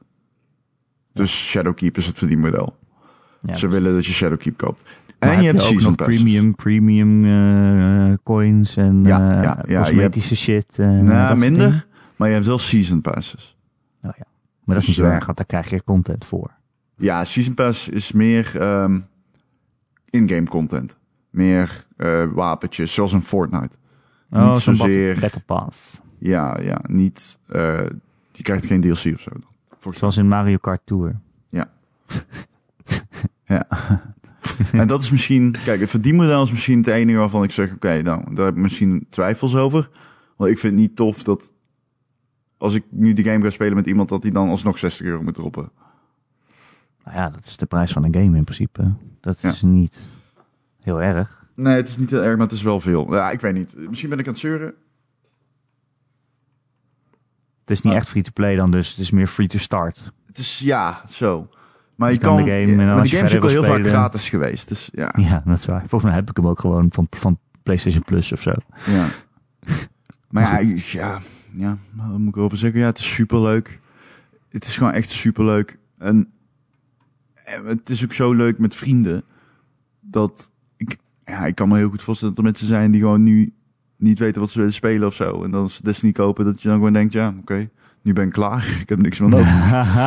Dus Shadowkeep is het verdienmodel. Ja, Ze willen dat je Shadowkeep koopt. Maar en je hebt ook season nog passes. premium, premium eh, coins en Ja, eh, ja, ja, cosmetische shit. en Nou, minder. Maar je hebt wel season passes. Oh, ja. Maar dat is Dus, niet zo eh, erg, want daar krijg je content voor. Ja, season pass is meer ehm, in-game content. Meer wapentjes, zoals in Fortnite. Oh, niet zozeer- Battle Pass. Ja, ja, niet. eh, je krijgt geen DLC of zo. Voor Zoals in Mario Kart Tour. Ja. en dat is misschien, kijk, het verdienmodel is misschien het enige waarvan ik zeg, oké, nou, daar heb ik misschien twijfels over. Want ik vind het niet tof dat als ik nu die game ga spelen met iemand, dat hij dan alsnog 60 euro moet droppen. Nou ja, dat is de prijs van een game in principe. Dat Ja. is niet heel erg. Nee, het is niet heel erg, maar het is wel veel. Ja, ik weet niet. Misschien ben ik aan het zeuren. Het is niet Ah. echt free-to-play dan dus. Het is meer free-to-start. Het is, ja, zo. Maar je, Je kan kan, de game, ja, maar de game is ook heel vaak gratis geweest. Dus ja, Ja, dat is waar. Volgens mij heb ik hem ook gewoon van, van PlayStation Plus of zo. ja. Maar ja, ja, ja, wat moet ik erover zeggen? Ja, het is superleuk. Het is gewoon echt superleuk. En en het is ook zo leuk met vrienden. Dat ja, ik kan me heel goed voorstellen dat er mensen zijn die gewoon nu niet weten wat ze willen spelen of zo. En dan ze Destiny kopen, dat je dan gewoon denkt, ja, oké, nu ben ik klaar. Ik heb niks meer nodig.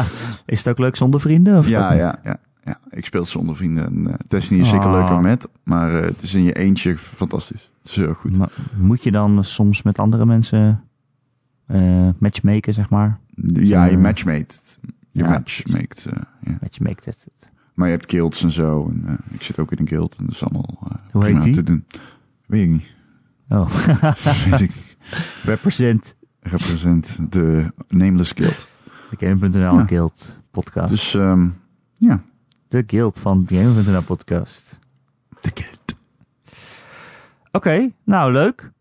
is het ook leuk zonder vrienden? Of Ja, ja, ja, ja. Ik speel zonder vrienden. En, eh, Destiny is zeker Ah. leuker met, maar eh, het is in je eentje fantastisch. Het is heel goed. Maar moet je dan soms met andere mensen eh matchmaken, zeg maar? Ja, je matchmate. Je ja, matchmate, eh, ja. Matchmake het. Maar je hebt guilds en zo. En, eh, ik zit ook in een guild en dat is allemaal eh, Hoe prima heet te doen. Weet ik niet. Oh, Weet ik niet. represent Represent de Nameless Guild. de Game.nl Ja. Guild podcast. Dus ehm, ja. de Guild van Game.nl podcast. De guild. Oké, nou leuk.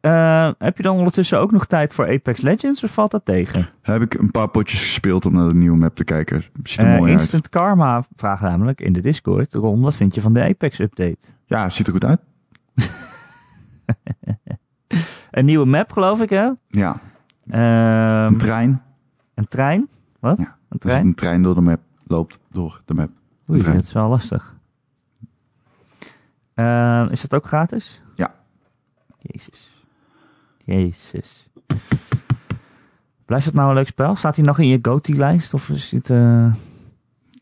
Eh, heb je dan ondertussen ook nog tijd voor Apex Legends of valt dat tegen? Heb ik een paar potjes gespeeld om naar de nieuwe map te kijken. Ziet er Eh, mooi Instant Karma vraagt namelijk in de Discord. Ron, wat vind je van de Apex update? Ja, ziet er goed uit. Een nieuwe map geloof ik hè? Ja, Ehm, een trein. een trein? Wat? Ja, Een Dus trein? een trein door de map loopt door de map. Oei, dat is wel lastig. Ehm, is dat ook gratis? Ja. Jezus. Jezus. Blijft het nou een leuk spel? Staat hij nog in je GOTY-lijst? Of is het... eh,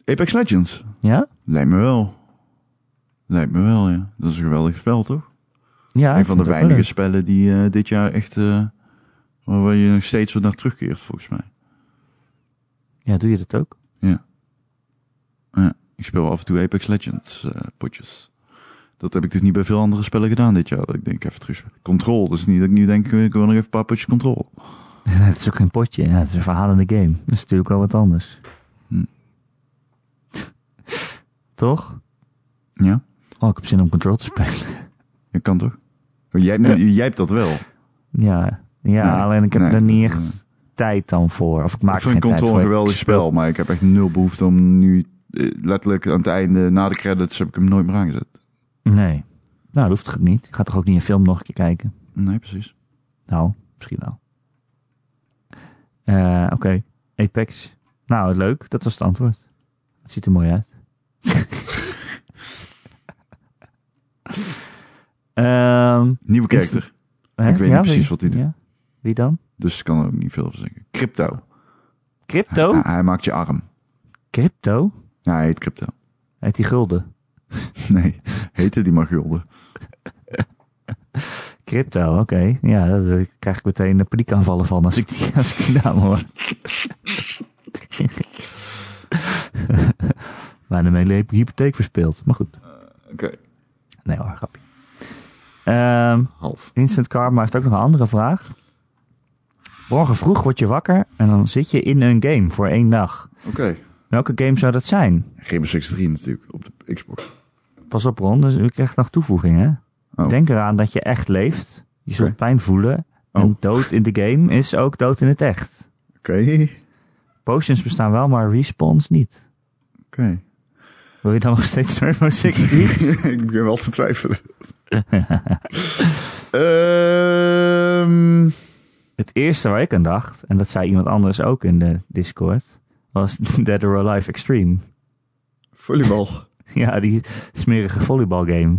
Apex Legends. Ja? Lijkt me wel. Lijkt me wel, ja. Dat is een geweldig spel, toch? Ja, een van de weinige leuk. spellen die eh, dit jaar echt... eh, waar je nog steeds zo naar terugkeert, volgens mij. Ja, doe je dat ook? Ja, ik speel af en toe Apex Legends potjes. Dat heb ik dus niet bij veel andere spellen gedaan dit jaar. Dat ik denk even terug. Control. Dus niet dat ik nu denk, ik wil nog even een paar potjes Control. het is ook geen potje. Ja, het is een verhalende game. Dat is natuurlijk wel wat anders. Hm. Toch? Ja, Oh, ik heb zin om Control te spelen. je kan toch? Jij, hebt- jij hebt dat wel. ja, ja Nee, alleen ik heb nee, er niet echt eh, tijd dan voor. Of ik maak ik vind geen tijd Control voor. een geweldig speel- spel, maar ik heb echt nul behoefte om nu eh, letterlijk aan het einde, na de credits, heb ik hem nooit meer aangezet. Nee. Nou, dat hoeft toch niet? Ik ga toch ook niet een film nog een keer kijken? Nee, precies. Nou, misschien wel. Eh, Oké, Apex. Nou, leuk. Dat was het antwoord. Het ziet er mooi uit. Ehm, Nieuwe hè? Ik weet niet precies wie- wat die doet. ja. Wie dan? Dus ik kan er ook niet veel over zeggen. Crypto. Crypto? Hij, hij maakt je arm. Crypto? Ja, hij heet Crypto. Heet die gulden? Nee, heette die maar gulden. Crypto, oké. Ja, daar daar krijg ik meteen een paniekaanvallen van als ik die, als ik die naam hoor. Bijna mijn hele hypotheek verspeeld. Maar goed. Oké. Nee hoor, grapje. Ehm, Half. Instant Karma heeft ook nog een andere vraag. Morgen vroeg word je wakker en dan zit je in een game voor één dag. Oké. Welke game zou dat zijn? Rainbow Six 3 natuurlijk, op de Xbox. Pas op Ron, dus u krijgt nog toevoegingen. Oh. Denk eraan dat je echt leeft. Je zult pijn voelen. Oh. En dood in de game is ook dood in het echt. Oké. Potions bestaan wel, maar respawns niet. Oké. Wil je dan nog steeds Rainbow Six 3? ik begin wel te twijfelen. Ehm het eerste waar ik aan dacht, en dat zei iemand anders ook in de Discord, was Dead or Alive Extreme. volleybal. Ja, die smerige volleybalgame.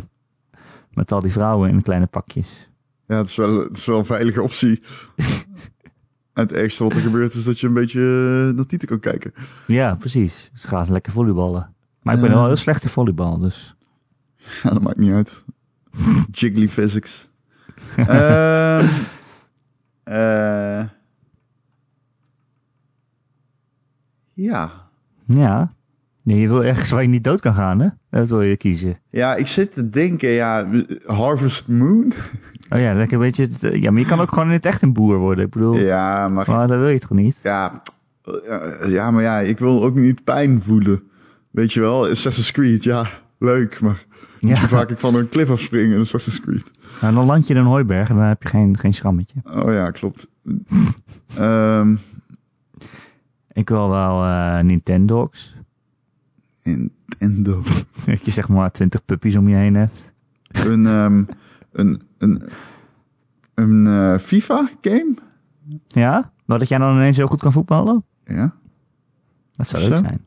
Met al die vrouwen in kleine pakjes. Ja, het is wel, het is wel een veilige optie. en het ergste wat er gebeurt is dat je een beetje eh, naar titel kan kijken. Ja, precies. Ze gaan lekker volleyballen. Maar ik ben wel heel slecht in volleybal, dus... Ja, dat maakt niet uit. Jiggly physics. Ehm eh, ja. Ja. Nee, je wil ergens waar je niet dood kan gaan, hè? Dat wil je kiezen. Ja, ik zit te denken, ja, Harvest Moon. Oh ja, lekker een beetje... Ja, maar je kan ook gewoon in het echt een boer worden. Ik bedoel, Ja, maar, maar dat wil je toch niet? ja, eh, ja, maar ja, ik wil ook niet pijn voelen. Weet je wel, Assassin's Creed, ja, leuk, maar Ja. hoe vaak ik van een klif afspring in Assassin's Creed. Nou, dan land je in een hooiberg en dan heb je geen, geen schrammetje. Oh ja, klopt. Ehm Ik wil wel eh Nintendogs. Nintendo. Dat je zeg maar twintig puppies om je heen hebt. een, ehm, een, een, een eh, FIFA-game? Ja? Maar dat jij dan ineens heel goed kan voetballen? Ja, Dat zou Zo. leuk zijn.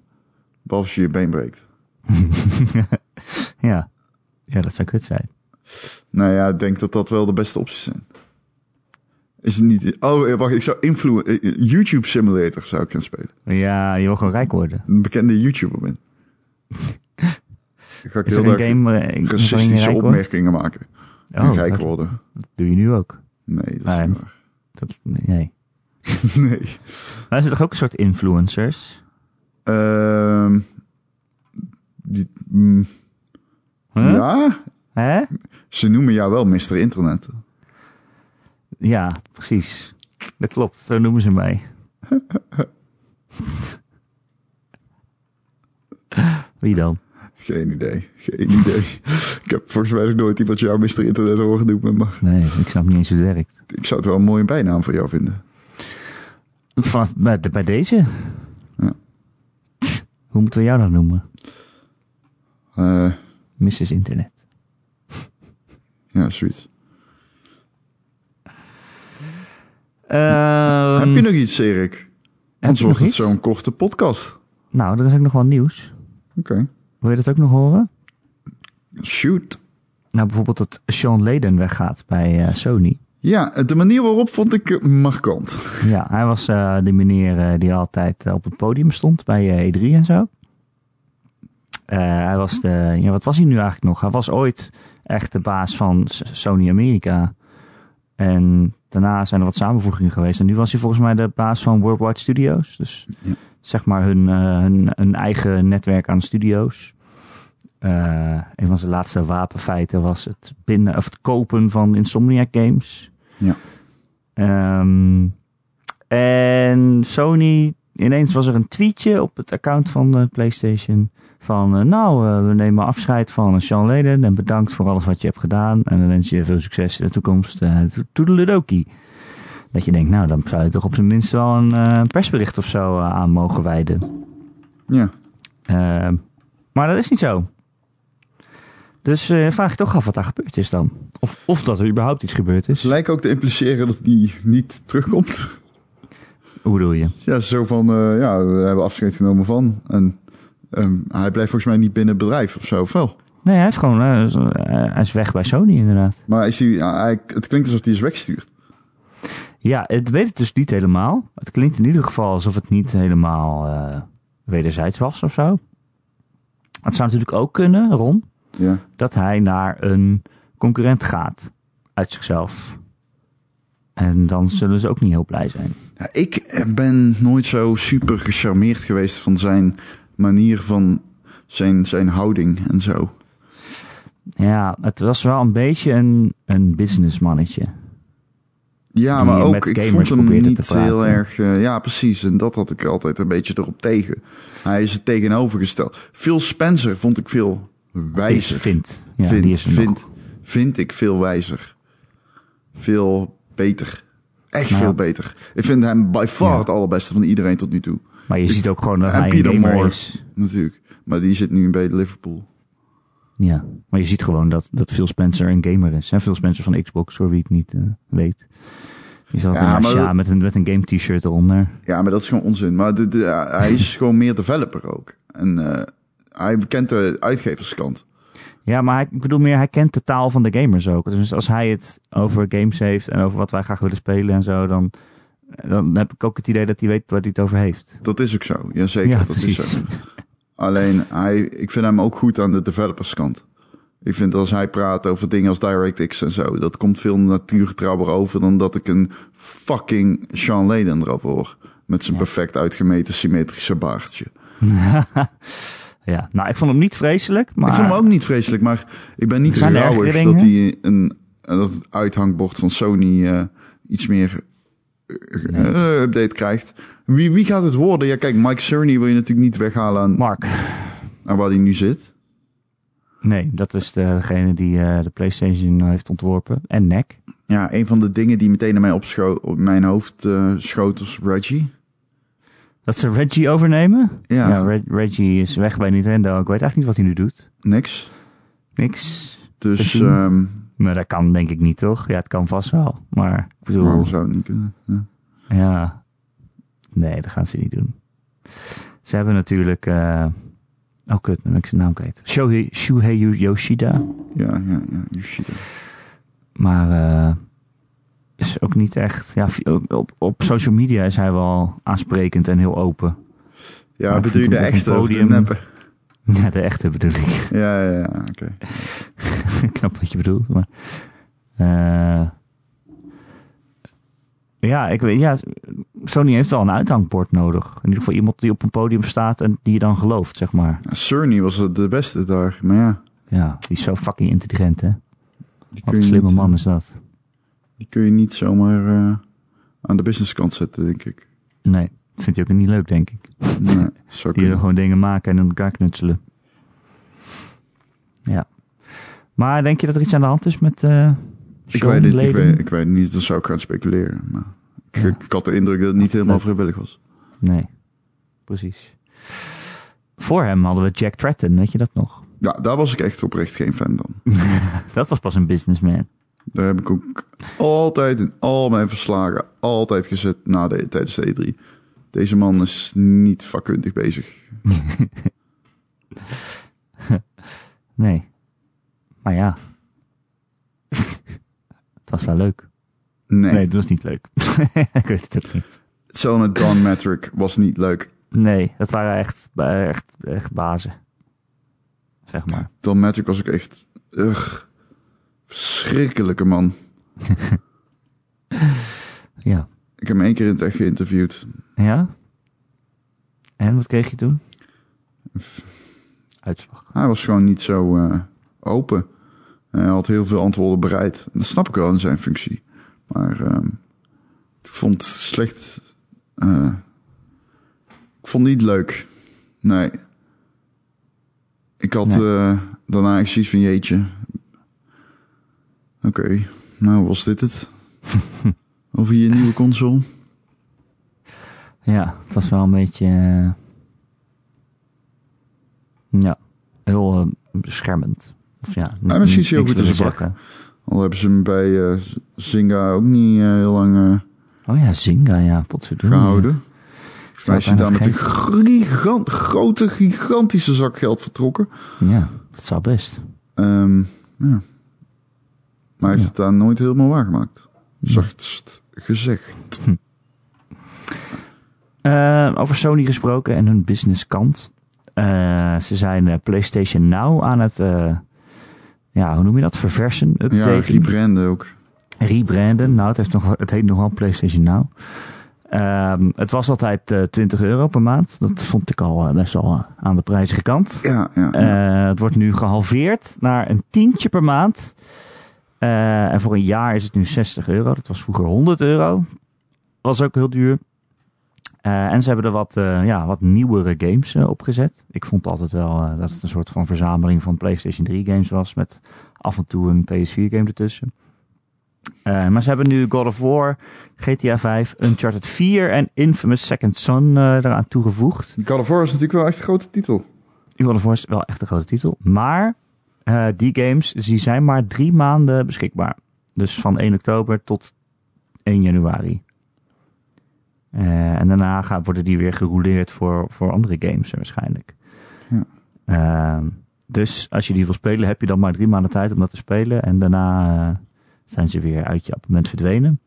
behalve als je je been breekt. ja. Ja, dat zou kut zijn. Nou ja, ik denk dat dat wel de beste opties zijn. Is het niet... Oh, eh, wacht, ik zou influ... eh, YouTube Simulator zou ik gaan spelen. Ja, je wil gewoon rijk worden. Een bekende YouTuber ben. Ga ik Is heel erg game racistische opmerkingen maken. En Oh, rijk dat, worden. dat doe je nu ook. Nee, dat is niet waar. Dat, nee. Nee. Maar er toch ook een soort influencers? Ehm die, mm, Huh? Ja, Hè? ze noemen jou wel Mr. Internet. Ja, precies. Dat klopt, zo noemen ze mij. Wie dan? Geen idee. Geen idee. ik heb volgens mij nog nooit iemand jou Mr. Internet horen noemen. Maar Nee, ik snap niet eens hoe het werkt. ik zou het wel een mooie bijnaam voor jou vinden. Vanaf bij, bij deze? Ja. Hoe moeten we jou dan noemen? Eh, Mrs. Internet. ja, zoiets. Ehm, heb je nog iets, Erik? heb Anders wordt het zo'n korte podcast. Nou, er is ook nog wel nieuws. Oké. Wil je dat ook nog horen? Shoot. Nou, bijvoorbeeld dat Sean Layden weggaat bij eh, Sony. Ja, de manier waarop vond ik eh, markant. Ja, hij was eh de meneer die altijd op het podium stond bij eh, E3 en zo. Hij was de, ja, wat was hij nu eigenlijk nog? Hij was ooit echt de baas van Sony Amerika. En daarna zijn er wat samenvoegingen geweest. En nu was hij volgens mij de baas van Worldwide Studios. Dus Ja. zeg maar hun, eh, hun, hun eigen netwerk aan studio's. Eh, een van zijn laatste wapenfeiten was het, binnen, of het kopen van Insomniac Games. Ja. Ehm, en Sony, ineens was er een tweetje op het account van de PlayStation. Van, eh, nou, eh, we nemen afscheid van Sean Layden en bedankt voor alles wat je hebt gedaan. En we wensen je veel succes in de toekomst. Uh, Toedeledokie. Dat je denkt, nou, dan zou je toch op zijn minst wel een persbericht of zo aan mogen wijden. Ja. Maar dat is niet zo. Dus vraag je toch af wat daar gebeurd is dan. Of, of dat er überhaupt iets gebeurd is. Ze lijken ook te impliceren dat die niet terugkomt. Hoe bedoel je? Ja, zo van, eh, ja, we hebben afscheid genomen van. En ehm, hij blijft volgens mij niet binnen het bedrijf of zo, of wel? Nee, hij is gewoon, eh, eh, hij is weg bij Sony inderdaad. Maar is hij, hij, het klinkt alsof hij is weggestuurd. Ja, het weet het dus niet helemaal. Het klinkt in ieder geval alsof het niet helemaal wederzijds was of zo. Het zou natuurlijk ook kunnen, Ron, Ja. dat hij naar een concurrent gaat uit zichzelf. En dan zullen ze ook niet heel blij zijn. Ja, ik ben nooit zo super gecharmeerd geweest van zijn manier van zijn, zijn houding en zo. Ja, het was wel een beetje een, een businessmannetje. Ja, maar ook, ik vond hem niet heel erg... eh, ja, precies. En dat had ik altijd een beetje erop tegen. Hij is het tegenovergesteld. Phil Spencer vond ik veel wijzer. Vindt. Ja, vind, vind, vind ik veel wijzer. Veel beter. Echt Nou veel beter. Ik vind hem by far Ja. het allerbeste van iedereen tot nu toe. Maar je Ik- ziet ook gewoon dat hij een Peter gamer Moore. is. Natuurlijk. Maar die zit nu bij Liverpool. Ja, maar je ziet gewoon dat, dat Phil Spencer een gamer is. En Phil Spencer van Xbox, voor wie het niet eh, weet. Je zat Ja, maar met een, met een game t-shirt eronder. Ja, maar dat is gewoon onzin. Maar de, de- hij is gewoon meer developer ook. En eh, hij kent de uitgeverskant. Ja, maar hij, ik bedoel meer, hij kent de taal van de gamers ook. Dus als hij het over games heeft en over wat wij graag willen spelen en zo, dan, dan heb ik ook het idee dat hij weet waar hij het over heeft. Dat is ook zo. Jazeker, ja, dat precies. is zo. Alleen, hij, ik vind hem ook goed aan de developerskant. Ik vind als hij praat over dingen als DirectX en zo, dat komt veel natuurgetrouwer over dan dat ik een fucking Sean Layden erover hoor. Met zijn Ja. perfect uitgemeten symmetrische baardje. Ja, nou, ik vond hem niet vreselijk, maar Ik vond hem ook niet vreselijk, maar ik ben niet er rouwig dat hij een, eh, dat het uithangbord van Sony eh, iets meer eh, Nee. update krijgt. Wie, wie gaat het worden? Ja, kijk, Mike Cerny wil je natuurlijk niet weghalen aan, Mark. aan waar hij nu zit. Nee, dat is degene die de PlayStation heeft ontworpen. En NEC. Ja, een van de dingen die meteen naar mij op mijn hoofd schoot was Reggie. Dat ze Reggie overnemen? Ja, Reg- Reggie is weg bij Nintendo. Ik weet eigenlijk niet wat hij nu doet. niks. Niks. Dus ehm Nou, dat kan denk ik niet, toch? Ja, het kan vast wel. Maar ik bedoel, waarom zou het niet kunnen? Ja. ja. Nee, dat gaan ze niet doen. Ze hebben natuurlijk... eh, Oh, kut, dan ben ik zijn naam kwijt. Shohei, Shuhei Yoshida. Ja, ja, ja, Yoshida. Maar eh, is ook niet echt... Ja, op, op social media is hij wel aansprekend en heel open. Ja, Maar bedoel je de echte of de? Ja, de echte bedoel ik. Ja, ja, ja, oké. ik snap wat je bedoelt, maar... eh, ja, ik weet, ja, Sony heeft wel een uithangbord nodig. In ieder geval iemand die op een podium staat en die je dan gelooft, zeg maar. Cerny was het de beste daar, maar ja. Ja, die is zo fucking intelligent, hè? Die Wat een slimme niet, man is dat. Die kun je niet zomaar eh, aan de businesskant zetten, denk ik. Nee, dat vindt hij ook niet leuk, denk ik. Nee, Die kunnen. gewoon dingen maken en in elkaar knutselen. Maar denk je dat er iets aan de hand is met eh Ik weet, het, ik, weet, ik weet het niet, dat zou ik gaan speculeren. Maar ik, Ja. ik had de indruk dat het niet helemaal vrijwillig was. Nee, precies. Voor hem hadden we Jack Tratton, weet je dat nog? Ja, daar was ik echt oprecht geen fan van. Dat was pas een businessman. Daar heb ik ook altijd in al mijn verslagen altijd gezet na de, tijdens de E3. Deze man is niet vakkundig bezig. Nee. Maar ja. het was wel leuk. Nee, Nee, het was niet leuk. ik weet het ook niet. hetzelfde met Don Metric was niet leuk. Nee, dat waren echt, echt, echt bazen. Zeg maar. Don Metric was ook echt... Ugh, verschrikkelijke man. Ja. Ik heb hem één keer in het echt geïnterviewd. Ja? En wat kreeg je toen? Uitslag. Hij was gewoon niet zo eh, open. Hij had heel veel antwoorden bereid. Dat snap ik wel in zijn functie. Maar ehm, ik vond het slecht. eh, ik vond het niet leuk. Nee. Ik had Nee. eh, daarna echt zoiets van jeetje. Oké, nou was dit het? Over je nieuwe console? Ja, het was wel een beetje... eh, ja, heel eh, beschermend. Of ja, Ja, misschien ook niks goed willen zijn vak. zeggen. Al hebben ze hem bij eh, Zynga ook niet heel lang Oh ja, Zynga, ja, potverdorie. gehouden. Volgens mij is hij daar met een gigant, grote, gigantische zak geld vertrokken. Ja, dat zou best. Ehm, ja. Maar hij heeft Ja. het daar nooit helemaal waargemaakt. Zachtst gezegd. Eh, over Sony gesproken en hun businesskant. Eh ze zijn eh, PlayStation Now aan het, ja, hoe noem je dat? Verversen, Ja, updaten, rebranden ook. rebranden. Nou, het, heeft nog, het heet nog wel PlayStation Now. Ehm, het was altijd eh 20 euro per maand. Dat vond ik al best wel aan de prijzige kant. Ja, ja. ja. Het wordt nu gehalveerd naar een tientje per maand. Eh, en voor een jaar is het nu 60 euro. Dat was vroeger 100 euro. Was ook heel duur. Eh, en ze hebben er wat, eh, ja, wat nieuwere games eh, opgezet. Ik vond altijd wel dat het een soort van verzameling van PlayStation 3 games was. Met af en toe een PS4 game ertussen. Maar ze hebben nu God of War, GTA 5, Uncharted 4 en Infamous Second Son eraan toegevoegd. God of War is natuurlijk wel echt een grote titel. God of War is wel echt een grote titel. Maar eh, die games die zijn maar drie maanden beschikbaar. Dus van 1 oktober tot 1 januari. Eh, en daarna gaan, worden die weer gerouleerd voor, voor andere games waarschijnlijk. Ja. Ehm, dus als je die wil spelen, heb je dan maar drie maanden tijd om dat te spelen. En daarna eh, zijn ze weer uit je abonnement verdwenen.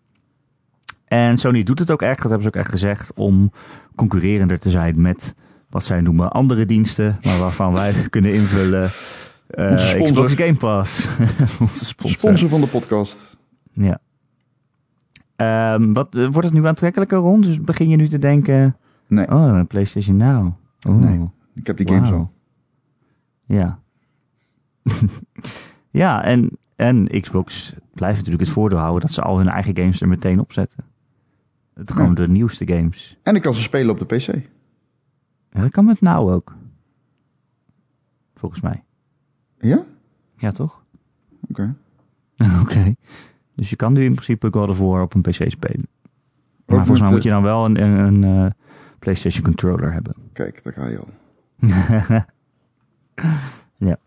En Sony doet het ook echt, dat hebben ze ook echt gezegd, om concurrerender te zijn met wat zij noemen andere diensten, maar waarvan wij kunnen invullen. Eh, Onze sponsor. Xbox Game Pass. Onze sponsor. Sponsor van de podcast. Ja. Ehm, wat, eh, wordt het nu aantrekkelijker rond? Dus begin je nu te denken, Nee, oh, een PlayStation Now. Oh, Nee. ik heb die games al. Ja. ja, en, en Xbox blijft natuurlijk het voordeel houden dat ze al hun eigen games er meteen op zetten. Het gewoon Ja. de nieuwste games. En ik kan ze spelen op de PC. Ja, dat kan met Now ook. Volgens mij. Ja? Ja, toch? Oké. Oké. Dus je kan nu in principe God of War op een PC spelen. Maar volgens mij moet je dan wel een, een, een, eh, PlayStation controller hebben. Kijk, daar ga je al. Ja.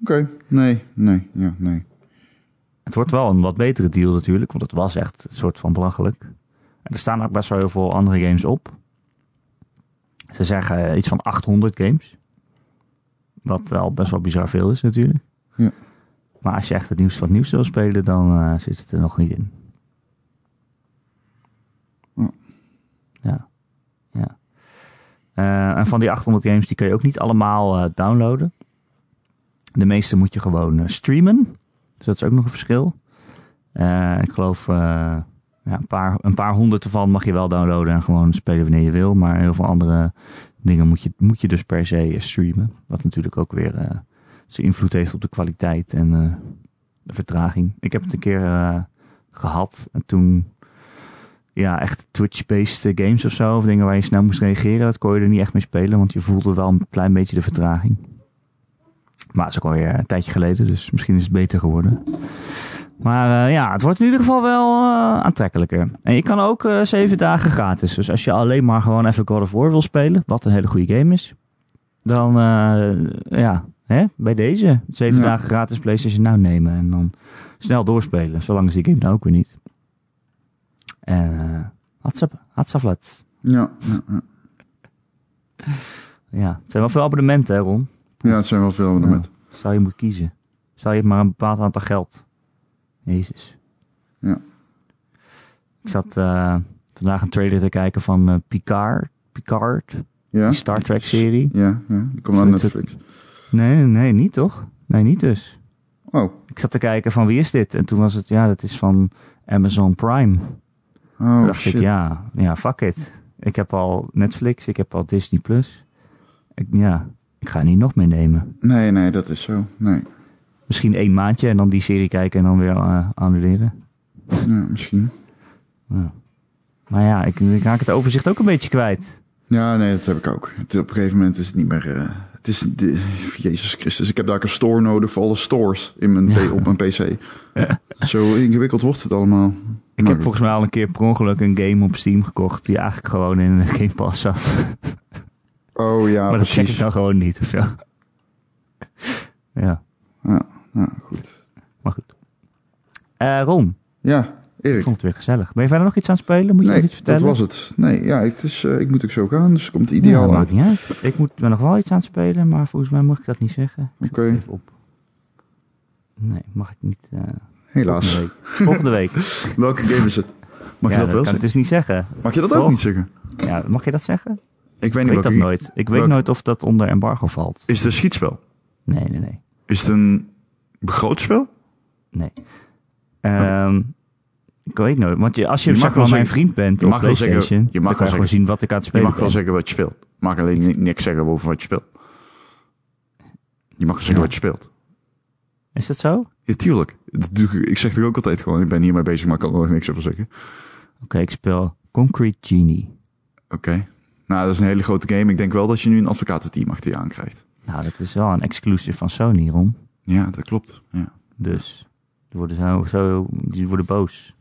Oké, nee, nee, ja, nee. Het wordt wel een wat betere deal natuurlijk, want het was echt een soort van belachelijk. En er staan ook best wel heel veel andere games op. Ze zeggen eh, iets van 800 games. Wat wel best wel bizar veel is natuurlijk. Ja. Maar als je echt het nieuws van het nieuws wil spelen, dan eh, zit het er nog niet in. Ja. Ja. ja. Eh, en van die 800 games, die kun je ook niet allemaal eh, downloaden. De meeste moet je gewoon streamen. Dus dat is ook nog een verschil. Ik geloof, ja, een, paar, een paar honderd ervan mag je wel downloaden en gewoon spelen wanneer je wil. Maar heel veel andere dingen moet je, moet je dus per se eh, streamen. Wat natuurlijk ook weer eh, zijn invloed heeft op de kwaliteit en eh, de vertraging. Ik heb het een keer eh, gehad en toen, ja, echt Twitch-based games of zo, of dingen waar je snel moest reageren, dat kon je er niet echt mee spelen, want je voelde wel een klein beetje de vertraging. Maar het is ook alweer een tijdje geleden, dus misschien is het beter geworden. Maar eh, ja, het wordt in ieder geval wel eh, aantrekkelijker. En je kan ook eh, zeven dagen gratis. Dus als je alleen maar gewoon even God of War wil spelen, wat een hele goede game is, dan ja, hè, bij deze zeven Ja. dagen gratis PlayStation Now nemen en dan snel doorspelen. Zolang is die game nou ook weer niet. En uh, hatsaflat. Ja, ja, ja. Ja, het zijn wel veel abonnementen, hè, Ron? ja, het zijn wel veel abonnementen. Zou je moeten kiezen. Zou je maar een bepaald aantal geld. Jezus. Ja. Ik zat eh, vandaag een trailer te kijken van eh, Picard. Picard, Ja, die Star Trek serie. ja, ja. die komt aan Netflix. Nee, nee, nee, niet toch? Nee, niet dus. Oh, Ik zat te kijken van wie is dit? En toen was het, ja, dat is van Amazon Prime. Toen oh dacht shit. ik, ja, ja, fuck it. Ik heb al Netflix, ik heb al Disney+. Plus. Ik, ja, ik ga niet nog meer nemen. Nee, nee, dat is zo. Nee, Misschien één maandje en dan die serie kijken en dan weer eh, annuleren. ja, misschien. Ja. Maar ja, ik, ik raak het overzicht ook een beetje kwijt. Ja, nee, dat heb ik ook. Het, op een gegeven moment is het niet meer... eh, het is... De, Jezus Christus, ik heb daar ook een store nodig voor alle stores in mijn, Ja. Op mijn PC. Zo ingewikkeld wordt het allemaal. Ik Maar heb goed. volgens mij al een keer per ongeluk een game op Steam gekocht die eigenlijk gewoon in de Game Pass zat. Oh ja, maar dat check ik dan gewoon niet of zo. ja, Ja, ja, goed. maar goed. Eh Ron, Ja, ik Erik. vond het weer gezellig. Ben je verder nog iets aan het spelen? Moet je nog iets vertellen? dat was het. Nee, ja, ik, dus, eh, ik moet ook zo gaan, dus het komt Ja, ideaal maakt uit. niet uit. Ik moet ben nog wel iets aan het spelen, maar volgens mij mag ik dat niet zeggen. Ik zoek Oké. het Even op. Nee, mag ik niet. eh Helaas. Volgende week. Volgende week. Welke game is het? Mag ja, je dat wel kan ik zeggen? dus niet zeggen. Mag je dat Toch? ook niet zeggen? Ja, mag je dat zeggen? Ik weet Ik niet weet welke... dat nooit. Ik weet nooit of dat onder embargo valt. Is het een schietspel? Nee, nee, nee. Is het een groot spel? Nee. Ehm, ik weet nooit. Want je, als je, Je mag zeg wel mijn vriend bent je op mag wel zeggen- PlayStation, je mag dan wel je gewoon zien wat ik aan het Je spelen mag wel ben. zeggen wat je speelt. Je mag alleen ni- niks zeggen over wat je speelt. Je mag wel zeggen Ja. wat je speelt. Is dat zo? Oké, Ja, tuurlijk. Ik, zeg er ook altijd gewoon, ik ben hiermee bezig, maar ik kan er nog niks over zeggen. ik speel Concrete Genie. Oké. Nou, dat is een hele grote game. Ik denk wel dat je nu een advocatenteam achter je aankrijgt. Nou, dat is wel een exclusive van Sony, Ron. Ja, dat klopt. Ja. Dus die worden, zo, zo, die worden boos.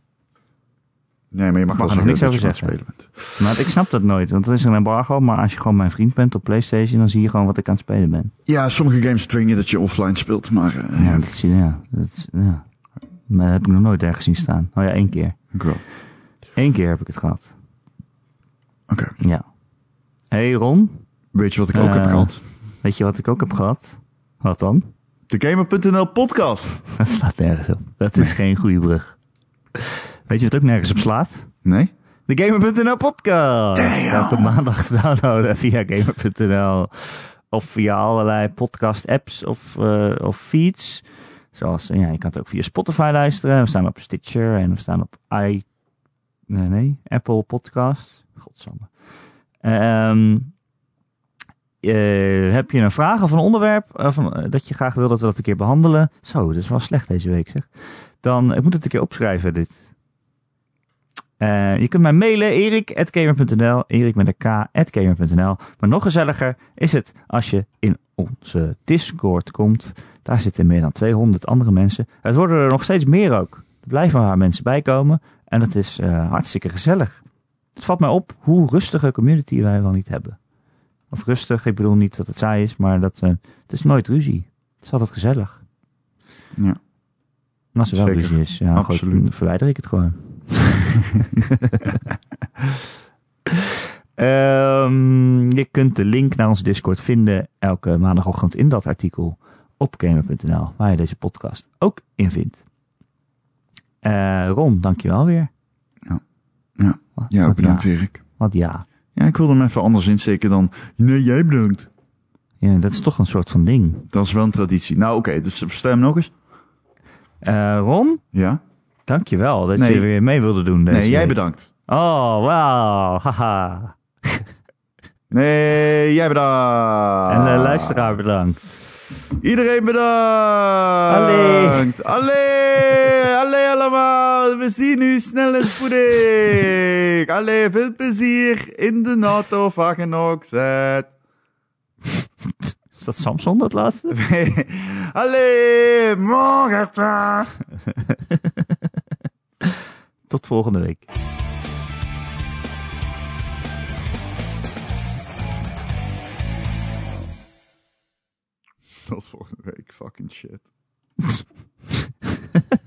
Nee, maar je mag Mag wel er niks dat over zeggen. spelen bent. Maar ik snap dat nooit, want er is een embargo. Maar als je gewoon mijn vriend bent op PlayStation, dan zie je gewoon wat ik aan het spelen ben. Ja, sommige games dwingen dat je offline speelt, maar eh, Ja, dat, is, ja, dat, is- ja. Maar dat heb ik nog nooit ergens zien staan. Oh ja, één keer. ik wel. Eén keer heb ik het gehad. Oké. Ja. hey Ron, Weet je wat ik ook heb Eh, gehad? weet je wat ik ook heb gehad? Wat dan? De Gamer.nl podcast. Dat slaat nergens op. Dat is geen goede brug. Weet je wat ook nergens op slaat? Nee? De Gamer.nl podcast. Elke maandag downloaden via Gamer.nl. Of via allerlei podcast apps of, eh, of feeds. Zoals, ja, je kan het ook via Spotify luisteren. We staan op Stitcher en we staan op i... Nee, nee, Apple Podcast. Godsamme. Ehm eh, heb je een vraag of een onderwerp eh, eh, dat je graag wil dat we dat een keer behandelen? Zo, dat is wel slecht deze week zeg. Dan, ik moet het een keer opschrijven dit. Je kunt mij mailen, erik.gamer.nl, erik met een k.gamer.nl. Maar nog gezelliger is het als je in onze Discord komt. Daar zitten meer dan 200 andere mensen. Het worden er nog steeds meer ook. Er blijven maar mensen bij komen. En dat is hartstikke gezellig. Het valt mij op hoe rustige community wij wel niet hebben. Of rustig, ik bedoel niet dat het saai is, maar dat, eh, het is nooit ruzie. Het is altijd gezellig. Ja. En als er wel ruzie is, ja, Absoluut. Goed, dan verwijder ik het gewoon. Ehm, je kunt de link naar onze Discord vinden elke maandagochtend in dat artikel op gamer.nl, waar je deze podcast ook in vindt. Eh, Ron, dankjewel weer. Ja. Wat, Ja, ook bedankt ja. Erik. Wat ja. Ja, ik wilde hem even anders insteken dan... Nee, jij bedankt. ja. Dat is toch een soort van ding. Dat is wel een traditie. Nou, oké, dus stel hem nog eens. Eh, Ron, Ja? dankjewel dat Nee. je weer mee wilde doen deze Nee, jij week. bedankt. Oh, wauw. Haha. Nee, jij bedankt. En de luisteraar bedankt. Iedereen bedankt. Allee. Allee. Allee allemaal. We zien u snel en spoedig. Allee, veel plezier in de auto van Genoxet. dat Samson dat laatste? Allee, morgen. Tot volgende week. Tot volgende week. Fucking shit.